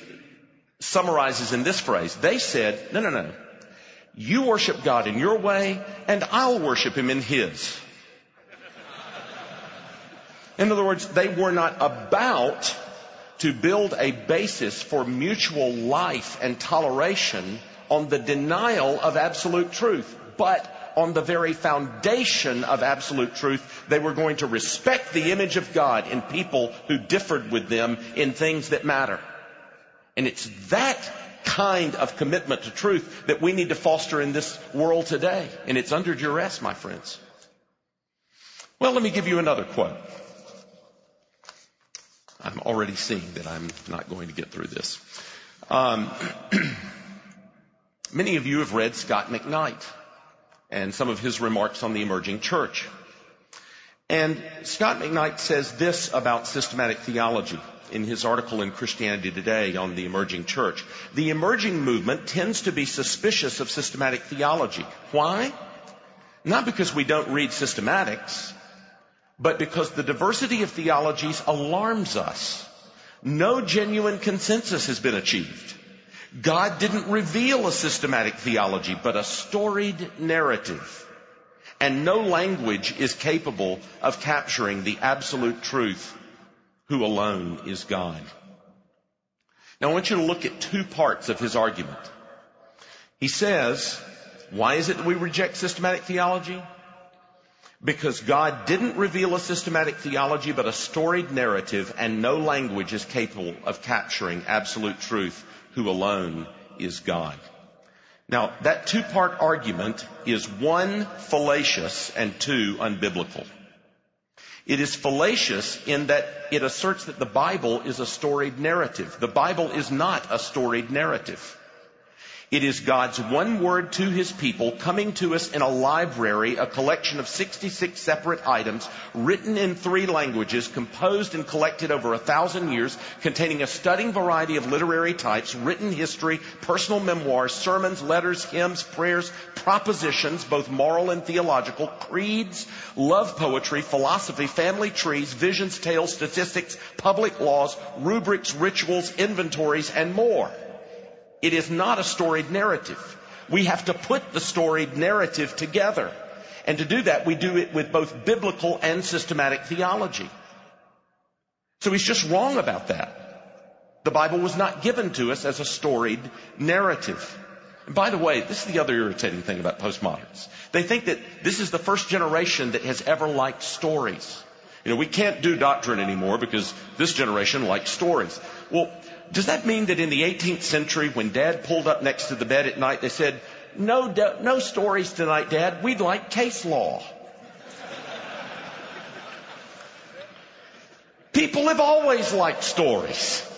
Speaker 15: summarizes in this phrase, they said, no, no, no. You worship God in your way, and I'll worship Him in His. In other words, they were not about to build a basis for mutual life and toleration on the denial of absolute truth, but on the very foundation of absolute truth, they were going to respect the image of God in people who differed with them in things that matter. And it's that kind of commitment to truth that we need to foster in this world today. And it's under duress, my friends. Well, let me give you another quote. I'm already seeing that I'm not going to get through this. Um, [clears throat] many of you have read Scot McKnight and some of his remarks on the emerging church. And Scot McKnight says this about systematic theology in his article in Christianity Today on the emerging church. The emerging movement tends to be suspicious of systematic theology. Why? Not because we don't read systematics, but because the diversity of theologies alarms us. No genuine consensus has been achieved. God didn't reveal a systematic theology, but a storied narrative. And no language is capable of capturing the absolute truth who alone is God. Now I want you to look at two parts of his argument. He says, why is it that we reject systematic theology? Because God didn't reveal a systematic theology, but a storied narrative, and no language is capable of capturing absolute truth who alone is God. Now, that two-part argument is one, fallacious, and two, unbiblical. It is fallacious in that it asserts that the Bible is a storied narrative. The Bible is not a storied narrative. It is God's one word to His people coming to us in a library, a collection of 66 separate items written in three languages, composed and collected over a thousand years, containing a stunning variety of literary types, written history, personal memoirs, sermons, letters, hymns, prayers, propositions, both moral and theological, creeds, love poetry, philosophy, family trees, visions, tales, statistics, public laws, rubrics, rituals, inventories, and more. It is not a storied narrative. We have to put the storied narrative together. And to do that, we do it with both biblical and systematic theology. So he's just wrong about that. The Bible was not given to us as a storied narrative. And by the way, this is the other irritating thing about postmoderns. They think that this is the first generation that has ever liked stories. You know, we can't do doctrine anymore because this generation likes stories. Well, does that mean that in the 18th century, when dad pulled up next to the bed at night, they said, no, no stories tonight, dad. We'd like case law. People have always liked stories.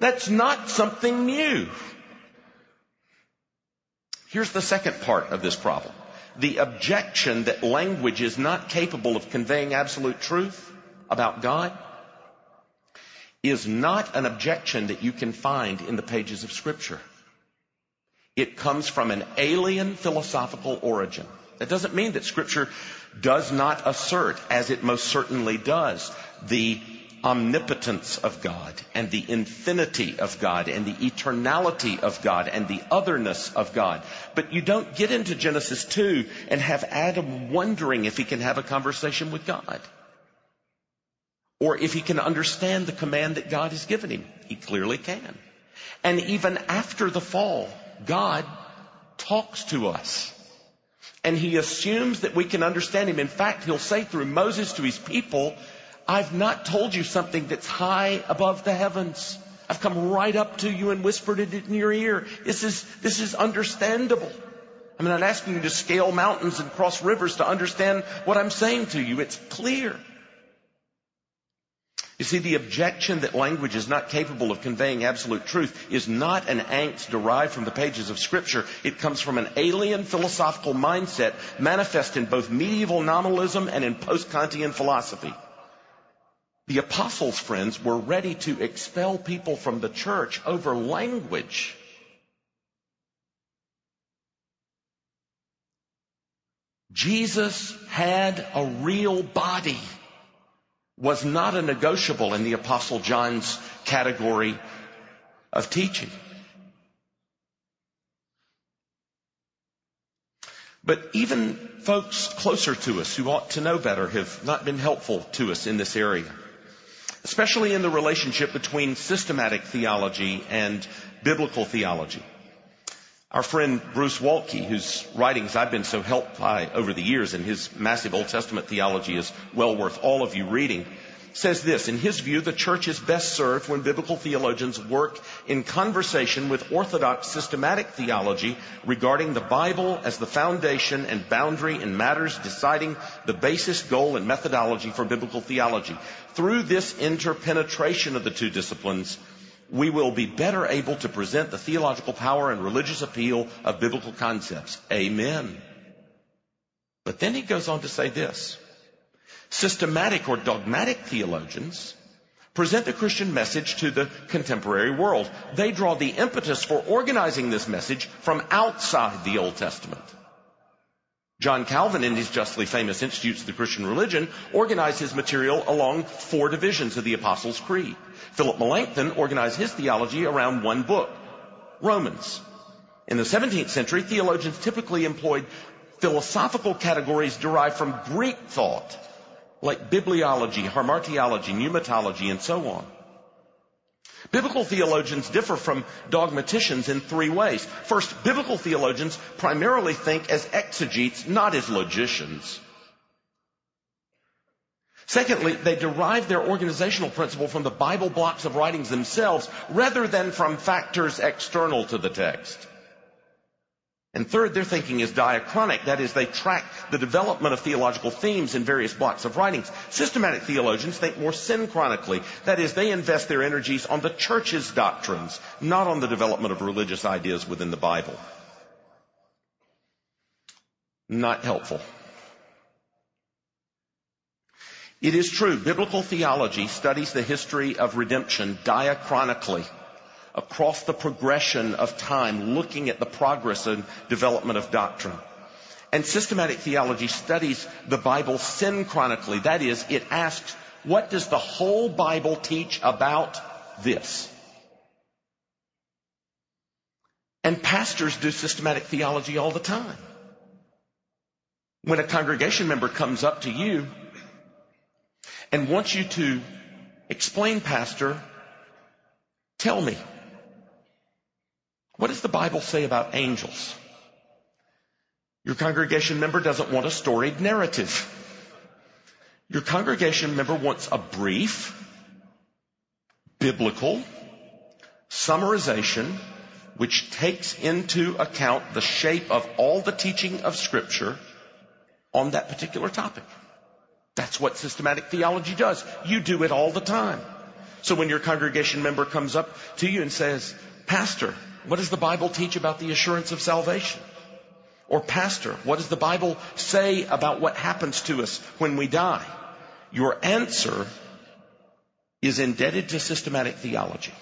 Speaker 15: That's not something new. Here's the second part of this problem. The objection that language is not capable of conveying absolute truth about God is not an objection that you can find in the pages of scripture. It comes from an alien philosophical origin. That doesn't mean that scripture does not assert, as it most certainly does, the omnipotence of God and the infinity of God and the eternality of God and the otherness of God. But you don't get into Genesis 2 and have Adam wondering if he can have a conversation with God. Or if he can understand the command that God has given him. He clearly can. And even after the fall, God talks to us. And he assumes that we can understand him. In fact, he'll say through Moses to his people, I've not told you something that's high above the heavens. I've come right up to you and whispered it in your ear. This is, this is understandable. I'm not asking you to scale mountains and cross rivers to understand what I'm saying to you. It's clear. You see, the objection that language is not capable of conveying absolute truth is not an angst derived from the pages of scripture. It comes from an alien philosophical mindset manifest in both medieval nominalism and in post-Kantian philosophy. The apostles' friends were ready to expel people from the church over language. Jesus had a real body, was not a negotiable in the apostle John's category of teaching. But even folks closer to us who ought to know better have not been helpful to us in this area especially in the relationship between systematic theology and biblical theology. Our friend Bruce Waltke, whose writings I've been so helped by over the years and his massive Old Testament theology is well worth all of you reading, says this, in his view, the church is best served when biblical theologians work in conversation with orthodox systematic theology regarding the Bible as the foundation and boundary in matters deciding the basis, goal, and methodology for biblical theology. Through this interpenetration of the two disciplines, we will be better able to present the theological power and religious appeal of biblical concepts. Amen. But then he goes on to say this. Systematic or dogmatic theologians present the Christian message to the contemporary world. They draw the impetus for organizing this message from outside the Old Testament. John Calvin, in his justly famous Institutes of the Christian Religion, organized his material along four divisions of the Apostles' Creed. Philip Melanchthon organized his theology around one book, Romans. In the 17th century, theologians typically employed philosophical categories derived from Greek thought like bibliology, hamartiology, pneumatology, and so on. Biblical theologians differ from dogmaticians in three ways. First, biblical theologians primarily think as exegetes, not as logicians. Secondly, they derive their organizational principle from the Bible blocks of writings themselves rather than from factors external to the text. And third, their thinking is diachronic. That is, they track the development of theological themes in various blocks of writings. Systematic theologians think more synchronically. That is, they invest their energies on the church's doctrines, not on the development of religious ideas within the Bible. Not helpful. It is true, biblical theology studies the history of redemption diachronically across the progression of time, looking at the progress and development of doctrine. And systematic theology studies the Bible synchronically. That is, it asks, what does the whole Bible teach about this? And pastors do systematic theology all the time. When a congregation member comes up to you and wants you to explain, Pastor, tell me, What does the Bible say about angels? Your congregation member doesn't want a storied narrative. Your congregation member wants a brief, biblical summarization which takes into account the shape of all the teaching of scripture on that particular topic. That's what systematic theology does. You do it all the time. So when your congregation member comes up to you and says, Pastor, what does the Bible teach about the assurance of salvation? Or Pastor, what does the Bible say about what happens to us when we die? Your answer is indebted to systematic theology.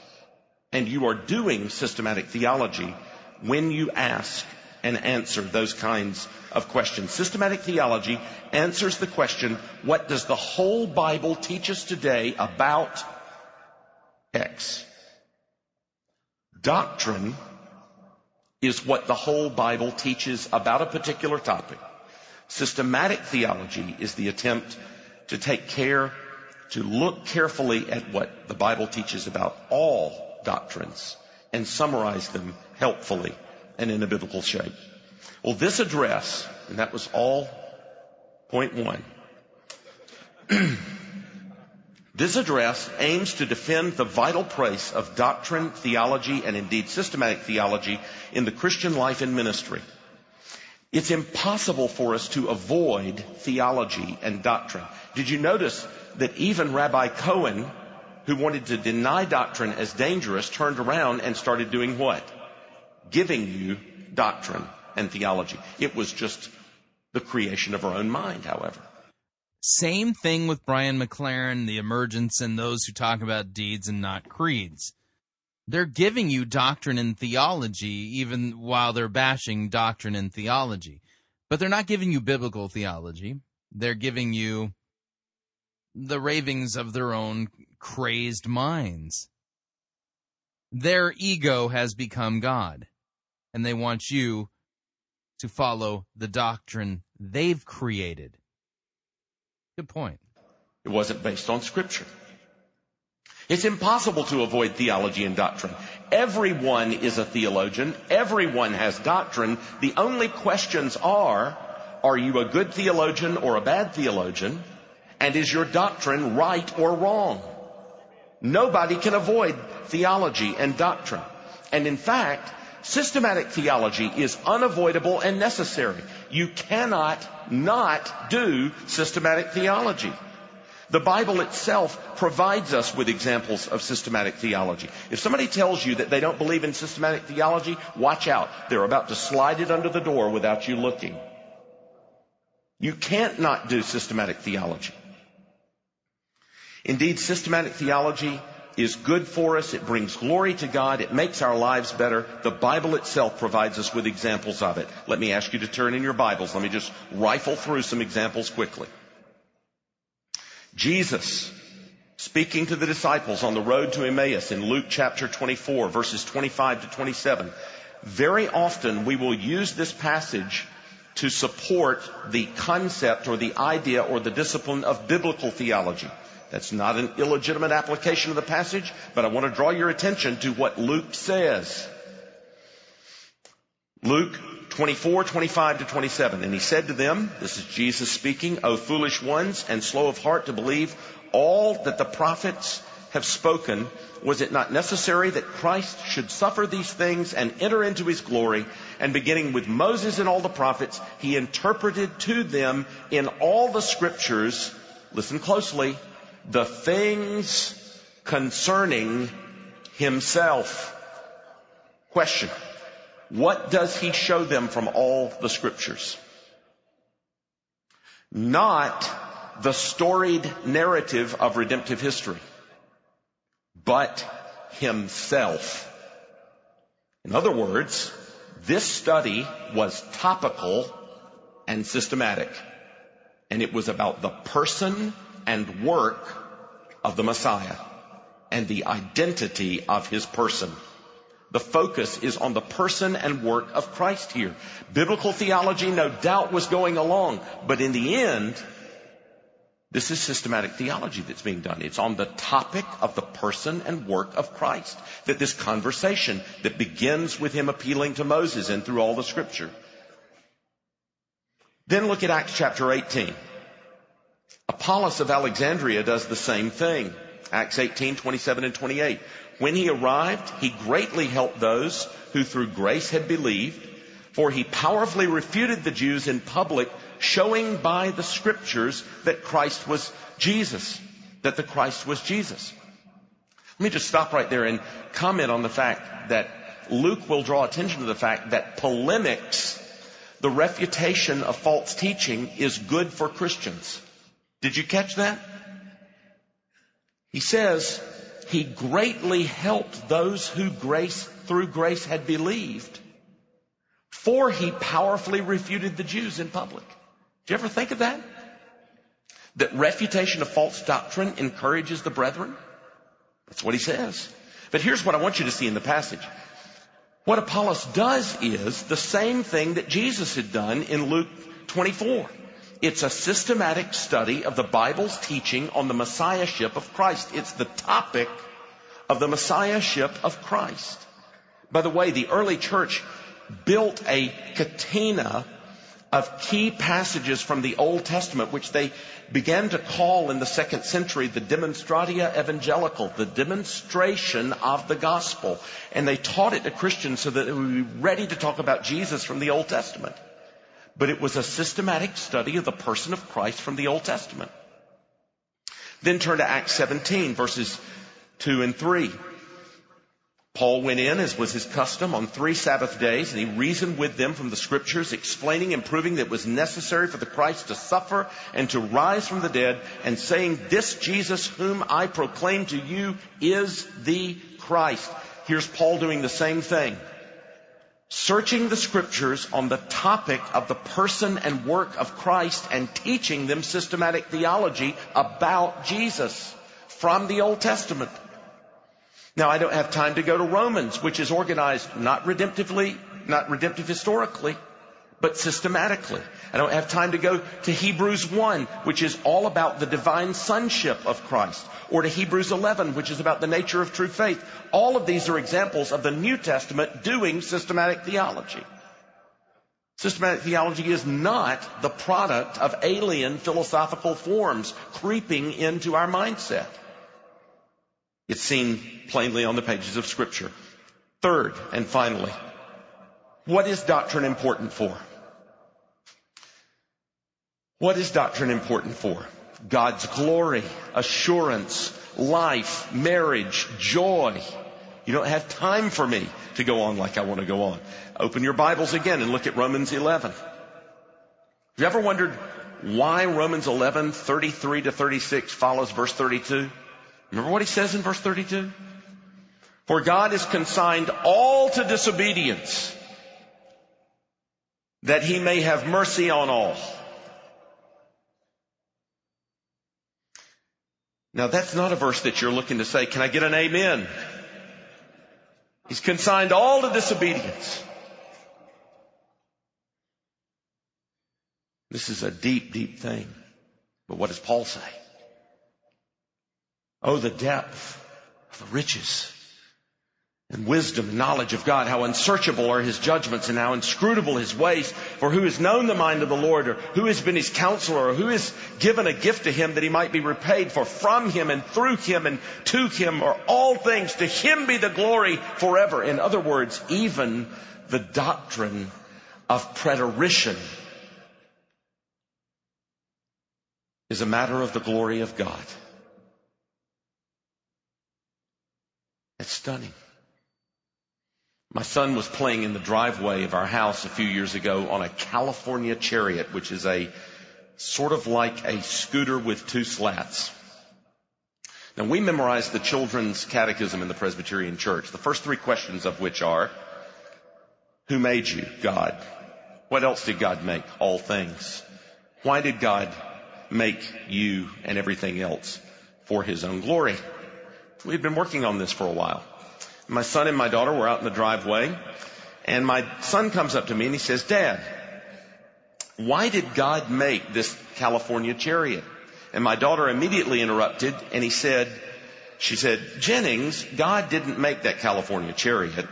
Speaker 15: And you are doing systematic theology when you ask and answer those kinds of questions. Systematic theology answers the question, what does the whole Bible teach us today about X? Doctrine is what the whole Bible teaches about a particular topic. Systematic theology is the attempt to take care, to look carefully at what the Bible teaches about all doctrines and summarize them helpfully and in a biblical shape. Well, this address, and that was all point one. [clears throat] this address aims to defend the vital place of doctrine, theology, and indeed systematic theology in the Christian life and ministry. It's impossible for us to avoid theology and doctrine. Did you notice that even Rabbi Cohen, who wanted to deny doctrine as dangerous, turned around and started doing what? Giving you doctrine and theology. It was just the creation of our own mind, however.
Speaker 1: Same thing with Brian McLaren, the emergence, and those who talk about deeds and not creeds. They're giving you doctrine and theology even while they're bashing doctrine and theology. But they're not giving you biblical theology. They're giving you the ravings of their own crazed minds. Their ego has become God, and they want you to follow the doctrine they've created. Good point.
Speaker 15: It wasn't based on scripture. It's impossible to avoid theology and doctrine. Everyone is a theologian. Everyone has doctrine. The only questions are, are you a good theologian or a bad theologian? And is your doctrine right or wrong? Nobody can avoid theology and doctrine. And in fact, systematic theology is unavoidable and necessary. You cannot not do systematic theology. The Bible itself provides us with examples of systematic theology. If somebody tells you that they don't believe in systematic theology, watch out. They're about to slide it under the door without you looking. You can't not do systematic theology. Indeed, systematic theology is good for us. It brings glory to God. It makes our lives better. The Bible itself provides us with examples of it. Let me ask you to turn in your Bibles. Let me just rifle through some examples quickly. Jesus, speaking to the disciples on the road to Emmaus in Luke chapter 24, verses 25 to 27, very often we will use this passage to support the concept or the idea or the discipline of biblical theology. That's not an illegitimate application of the passage, but I want to draw your attention to what Luke says. Luke 24, 25 to 27. And he said to them, this is Jesus speaking, O foolish ones and slow of heart to believe all that the prophets have spoken. Was it not necessary that Christ should suffer these things and enter into his glory? And beginning with Moses and all the prophets, he interpreted to them in all the scriptures, listen closely, the things concerning himself. Question. What does he show them from all the scriptures? Not the storied narrative of redemptive history, but himself. In other words, this study was topical and systematic. And it was about the person and work of the Messiah and the identity of his person. The focus is on the person and work of Christ here. Biblical theology no doubt was going along, but in the end, This is systematic theology that's being done. It's on the topic of the person and work of Christ. That this conversation that begins with him appealing to Moses and through all the scripture. Then look at Acts chapter 18. Apollos of Alexandria does the same thing. Acts 18, 27 and 28. When he arrived, he greatly helped those who through grace had believed, for he powerfully refuted the Jews in public, showing by the scriptures that Christ was Jesus, that the Christ was Jesus. Let me just stop right there and comment on the fact that Luke will draw attention to the fact that polemics, the refutation of false teaching, is good for Christians. Did you catch that? He says, he greatly helped those who grace, through grace had believed. For he powerfully refuted the Jews in public. Do you ever think of that? That refutation of false doctrine encourages the brethren? That's what he says. But here's what I want you to see in the passage. What Apollos does is the same thing that Jesus had done in Luke 24. It's a systematic study of the Bible's teaching on the Messiahship of Christ. It's the topic of the Messiahship of Christ. By the way, the early church built a catena of key passages from the Old Testament, which they began to call in the second century the demonstratio evangelica, the demonstration of the gospel. And they taught it to Christians so that they would be ready to talk about Jesus from the Old Testament but it was a systematic study of the person of Christ from the Old Testament. Then turn to Acts 17 verses 2 and 3. Paul went in, as was his custom, on three Sabbath days, and he reasoned with them from the scriptures, explaining and proving that it was necessary for the Christ to suffer and to rise from the dead, and saying, This Jesus whom I proclaim to you is the Christ. Here's Paul doing the same thing searching the scriptures on the topic of the person and work of Christ and teaching them systematic theology about Jesus from the Old Testament. Now I don't have time to go to Romans, which is organized not redemptively, not redemptive historically, but systematically. I don't have time to go to Hebrews 1, which is all about the divine sonship of Christ, or to Hebrews 11, which is about the nature of true faith. All of these are examples of the New Testament doing systematic theology. Systematic theology is not the product of alien philosophical forms creeping into our mindset. It's seen plainly on the pages of scripture. Third and finally, what is doctrine important for? What is doctrine important for? God's glory, assurance, life, marriage, joy. You don't have time for me to go on like I want to go on. Open your Bibles again and look at Romans 11. Have you ever wondered why Romans 11, 33 to 36 follows verse 32? Remember what he says in verse 32? For God is consigned all to disobedience that he may have mercy on all. Now that's not a verse that you're looking to say, can I get an amen? He's consigned all to disobedience. This is a deep, deep thing. But what does Paul say? Oh, the depth of the riches and wisdom and knowledge of God. How unsearchable are his judgments and how inscrutable his ways. For who has known the mind of the Lord or who has been his counselor or who has given a gift to him that he might be repaid? For from him and through him and to him are all things. To him be the glory forever. In other words, even the doctrine of preterition is a matter of the glory of God. It's stunning. My son was playing in the driveway of our house a few years ago on a California chariot, which is a sort of like a scooter with two slats. Now we memorized the children's catechism in the Presbyterian church, the first three questions of which are, who made you? God. What else did God make? All things. Why did God make you and everything else? For his own glory. We'd been working on this for a while. My son and my daughter were out in the driveway and my son comes up to me and he says, Dad, why did God make this California chariot? And my daughter immediately interrupted and he said, she said, Jennings, God didn't make that California chariot.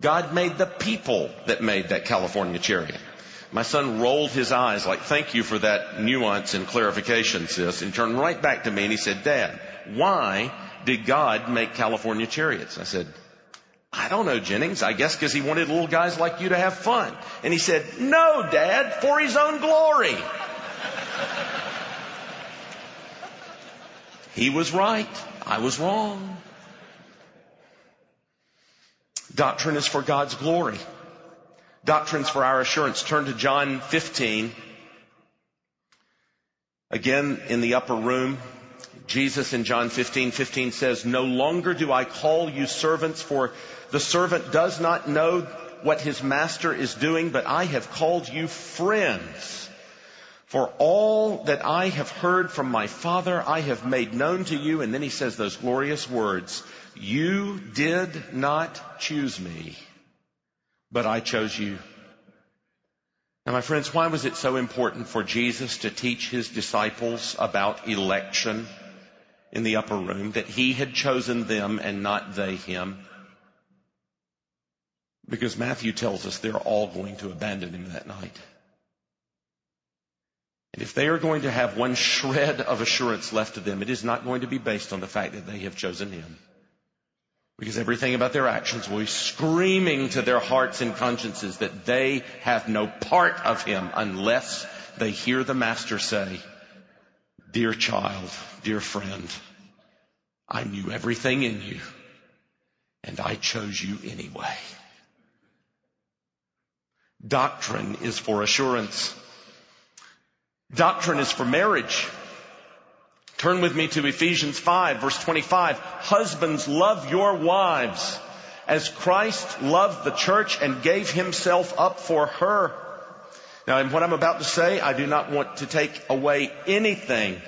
Speaker 15: God made the people that made that California chariot. My son rolled his eyes like, thank you for that nuance and clarification, sis, and turned right back to me and he said, Dad, why did God make California chariots? I said, I don't know, Jennings. I guess because he wanted little guys like you to have fun. And he said, no, Dad, for his own glory. he was right. I was wrong. Doctrine is for God's glory. Doctrines for our assurance. Turn to John 15. Again, in the upper room, Jesus in John 15, 15 says, No longer do I call you servants, for the servant does not know what his master is doing, but I have called you friends. For all that I have heard from my Father, I have made known to you. And then he says those glorious words, You did not choose me, but I chose you. Now, my friends, why was it so important for Jesus to teach his disciples about election in the upper room, that he had chosen them and not they him? Because Matthew tells us they're all going to abandon him that night. And if they are going to have one shred of assurance left to them, it is not going to be based on the fact that they have chosen him. Because everything about their actions will be screaming to their hearts and consciences that they have no part of him unless they hear the master say, Dear child, dear friend, I knew everything in you and I chose you anyway. Doctrine is for assurance. Doctrine is for marriage. Turn with me to Ephesians 5 verse 25. Husbands, love your wives as Christ loved the church and gave himself up for her. Now, in what I'm about to say, I do not want to take away anything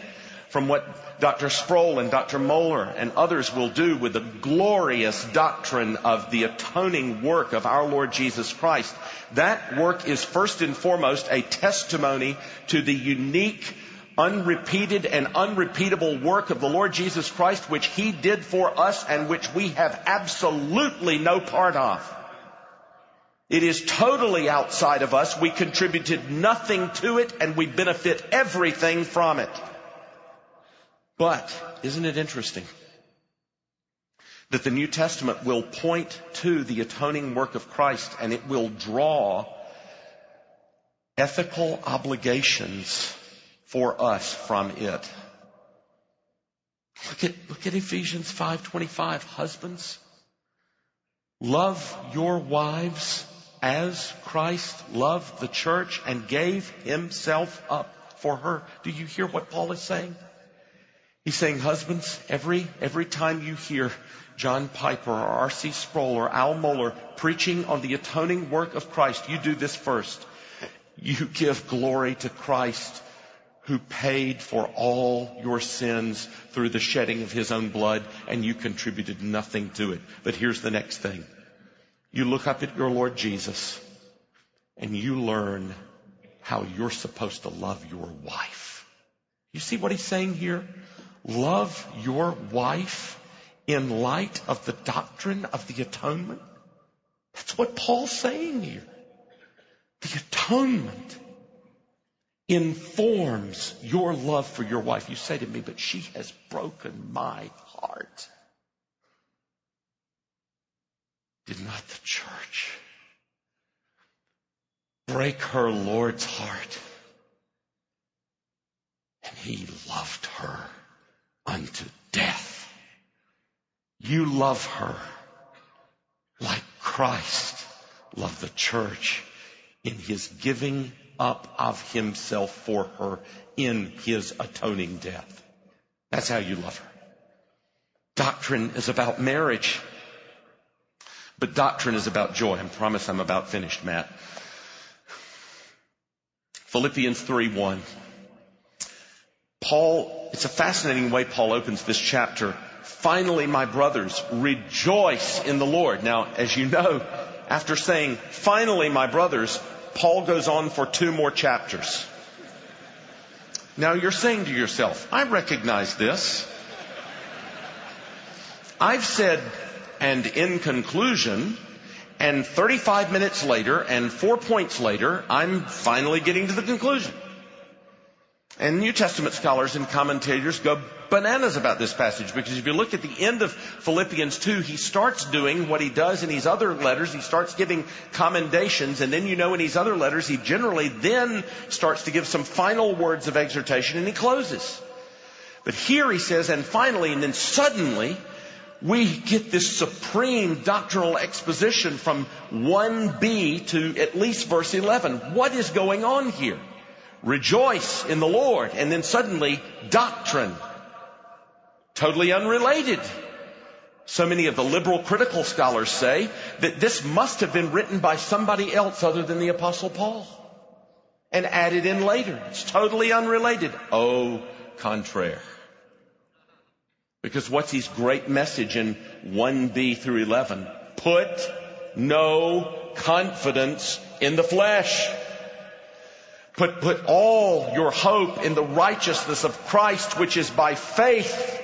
Speaker 15: from what Dr. Sproul and Dr. Mohler and others will do with the glorious doctrine of the atoning work of our Lord Jesus Christ. That work is first and foremost a testimony to the unique unrepeated and unrepeatable work of the Lord Jesus Christ, which He did for us and which we have absolutely no part of. It is totally outside of us. We contributed nothing to it and we benefit everything from it. But, isn't it interesting that the New Testament will point to the atoning work of Christ and it will draw ethical obligations for us from it. Look at, look at Ephesians 5.25. Husbands, love your wives as Christ loved the church and gave himself up for her. Do you hear what Paul is saying? He's saying, husbands, every, every time you hear John Piper or R.C. Sproul or Al Mohler preaching on the atoning work of Christ, you do this first. You give glory to Christ who paid for all your sins through the shedding of his own blood and you contributed nothing to it. But here's the next thing. You look up at your Lord Jesus and you learn how you're supposed to love your wife. You see what he's saying here? Love your wife in light of the doctrine of the atonement. That's what Paul's saying here. The atonement informs your love for your wife. You say to me, but she has broken my heart. Did not the church break her Lord's heart? And he loved her unto death. You love her like Christ loved the church in his giving up of himself for her in his atoning death. That's how you love her. Doctrine is about marriage. But doctrine is about joy. I promise I'm about finished, Matt. Philippians 3 1. Paul, it's a fascinating way Paul opens this chapter. Finally, my brothers, rejoice in the Lord. Now, as you know, after saying, finally, my brothers, Paul goes on for two more chapters. Now you're saying to yourself, I recognize this. I've said, and in conclusion, and 35 minutes later and four points later, I'm finally getting to the conclusion. And New Testament scholars and commentators go bananas about this passage because if you look at the end of Philippians 2, he starts doing what he does in his other letters. He starts giving commendations and then you know in his other letters he generally then starts to give some final words of exhortation and he closes. But here he says, and finally, and then suddenly, we get this supreme doctrinal exposition from 1b to at least verse 11. What is going on here? Rejoice in the Lord. And then suddenly, doctrine. Totally unrelated. So many of the liberal critical scholars say that this must have been written by somebody else other than the apostle Paul and added in later. It's totally unrelated. Au contraire. Because what's his great message in 1b through 11? Put no confidence in the flesh. Put, put all your hope in the righteousness of Christ, which is by faith.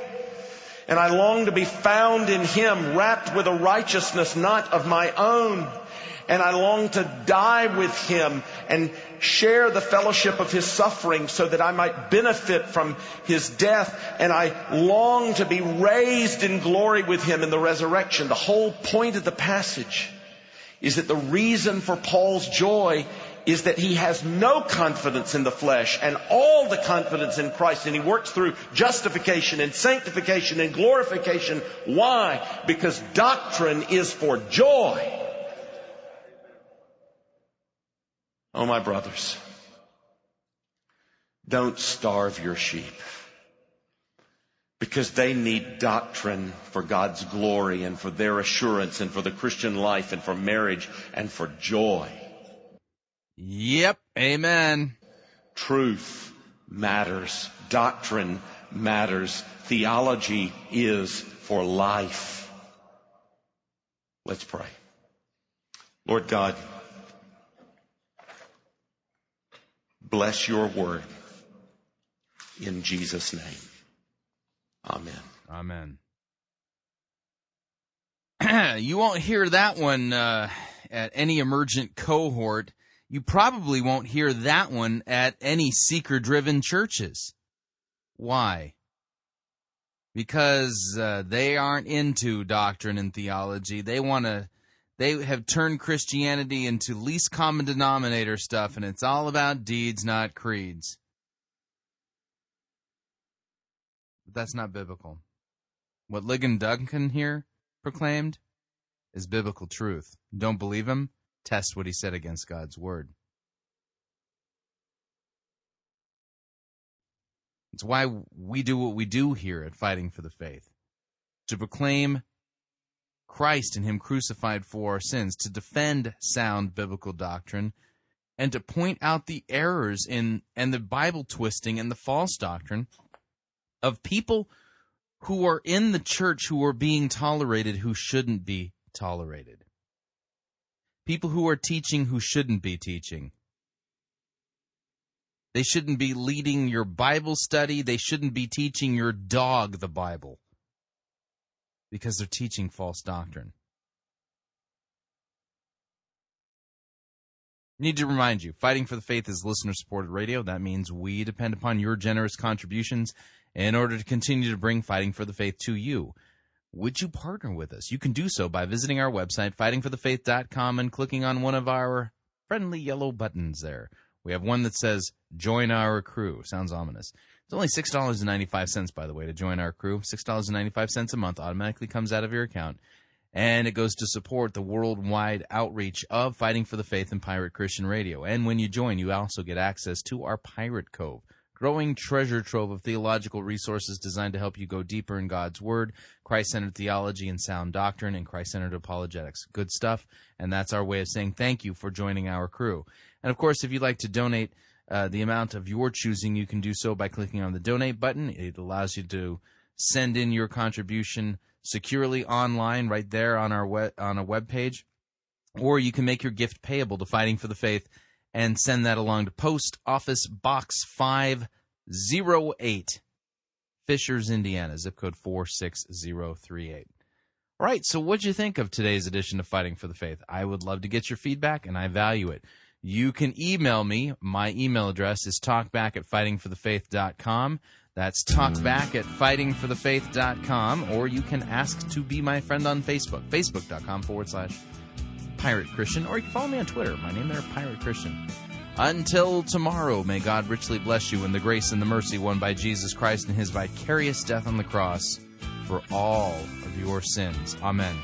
Speaker 15: And I long to be found in Him, wrapped with a righteousness not of my own. And I long to die with Him and share the fellowship of His suffering so that I might benefit from His death. And I long to be raised in glory with Him in the resurrection. The whole point of the passage is that the reason for Paul's joy is that he has no confidence in the flesh and all the confidence in Christ and he works through justification and sanctification and glorification. Why? Because doctrine is for joy. Oh my brothers, don't starve your sheep because they need doctrine for God's glory and for their assurance and for the Christian life and for marriage and for joy.
Speaker 1: Yep. Amen.
Speaker 15: Truth matters. Doctrine matters. Theology is for life. Let's pray. Lord God, bless your word in Jesus' name. Amen.
Speaker 1: Amen. [clears throat] you won't hear that one uh, at any emergent cohort you probably won't hear that one at any seeker driven churches. Why? Because uh, they aren't into doctrine and theology. They want to, they have turned Christianity into least common denominator stuff, and it's all about deeds, not creeds. But that's not biblical. What Ligon Duncan here proclaimed is biblical truth. Don't believe him? test what he said against God's word. It's why we do what we do here at Fighting for the Faith to proclaim Christ and Him crucified for our sins, to defend sound biblical doctrine, and to point out the errors in and the Bible twisting and the false doctrine of people who are in the church who are being tolerated who shouldn't be tolerated people who are teaching who shouldn't be teaching. They shouldn't be leading your Bible study. They shouldn't be teaching your dog the Bible because they're teaching false doctrine. Need to remind you, Fighting for the Faith is listener supported radio. That means we depend upon your generous contributions in order to continue to bring Fighting for the Faith to you would you partner with us? You can do so by visiting our website, fightingforthefaith.com, and clicking on one of our friendly yellow buttons there. We have one that says Join Our Crew. Sounds ominous. It's only $6.95, by the way, to join our crew. $6.95 a month automatically comes out of your account. And it goes to support the worldwide outreach of Fighting for the Faith and Pirate Christian Radio. And when you join, you also get access to our Pirate Cove growing treasure trove of theological resources designed to help you go deeper in God's Word, Christ centered theology and sound doctrine, and Christ centered apologetics. Good stuff, and that's our way of saying thank you for joining our crew. And of course, if you'd like to donate uh, the amount of your choosing, you can do so by clicking on the donate button. It allows you to send in your contribution securely online right there on our web, on a web page. Or you can make your gift payable to Fighting for the Faith and send that along to Post Office Box 508, Fishers, Indiana, zip code 46038. All right, so what'd you think of today's edition of Fighting for the Faith? I would love to get your feedback, and I value it. You can email me. My email address is talkback at fightingforthefaith.com. That's talkback at fightingforthefaith.com, or you can ask to be my friend on Facebook, facebook.com forward slash pirate Christian, or you can follow me on Twitter. My name there, Pirate Christian. Until tomorrow, may God richly bless you in the grace and the mercy won by Jesus Christ and his vicarious death on the cross for all of your sins. Amen.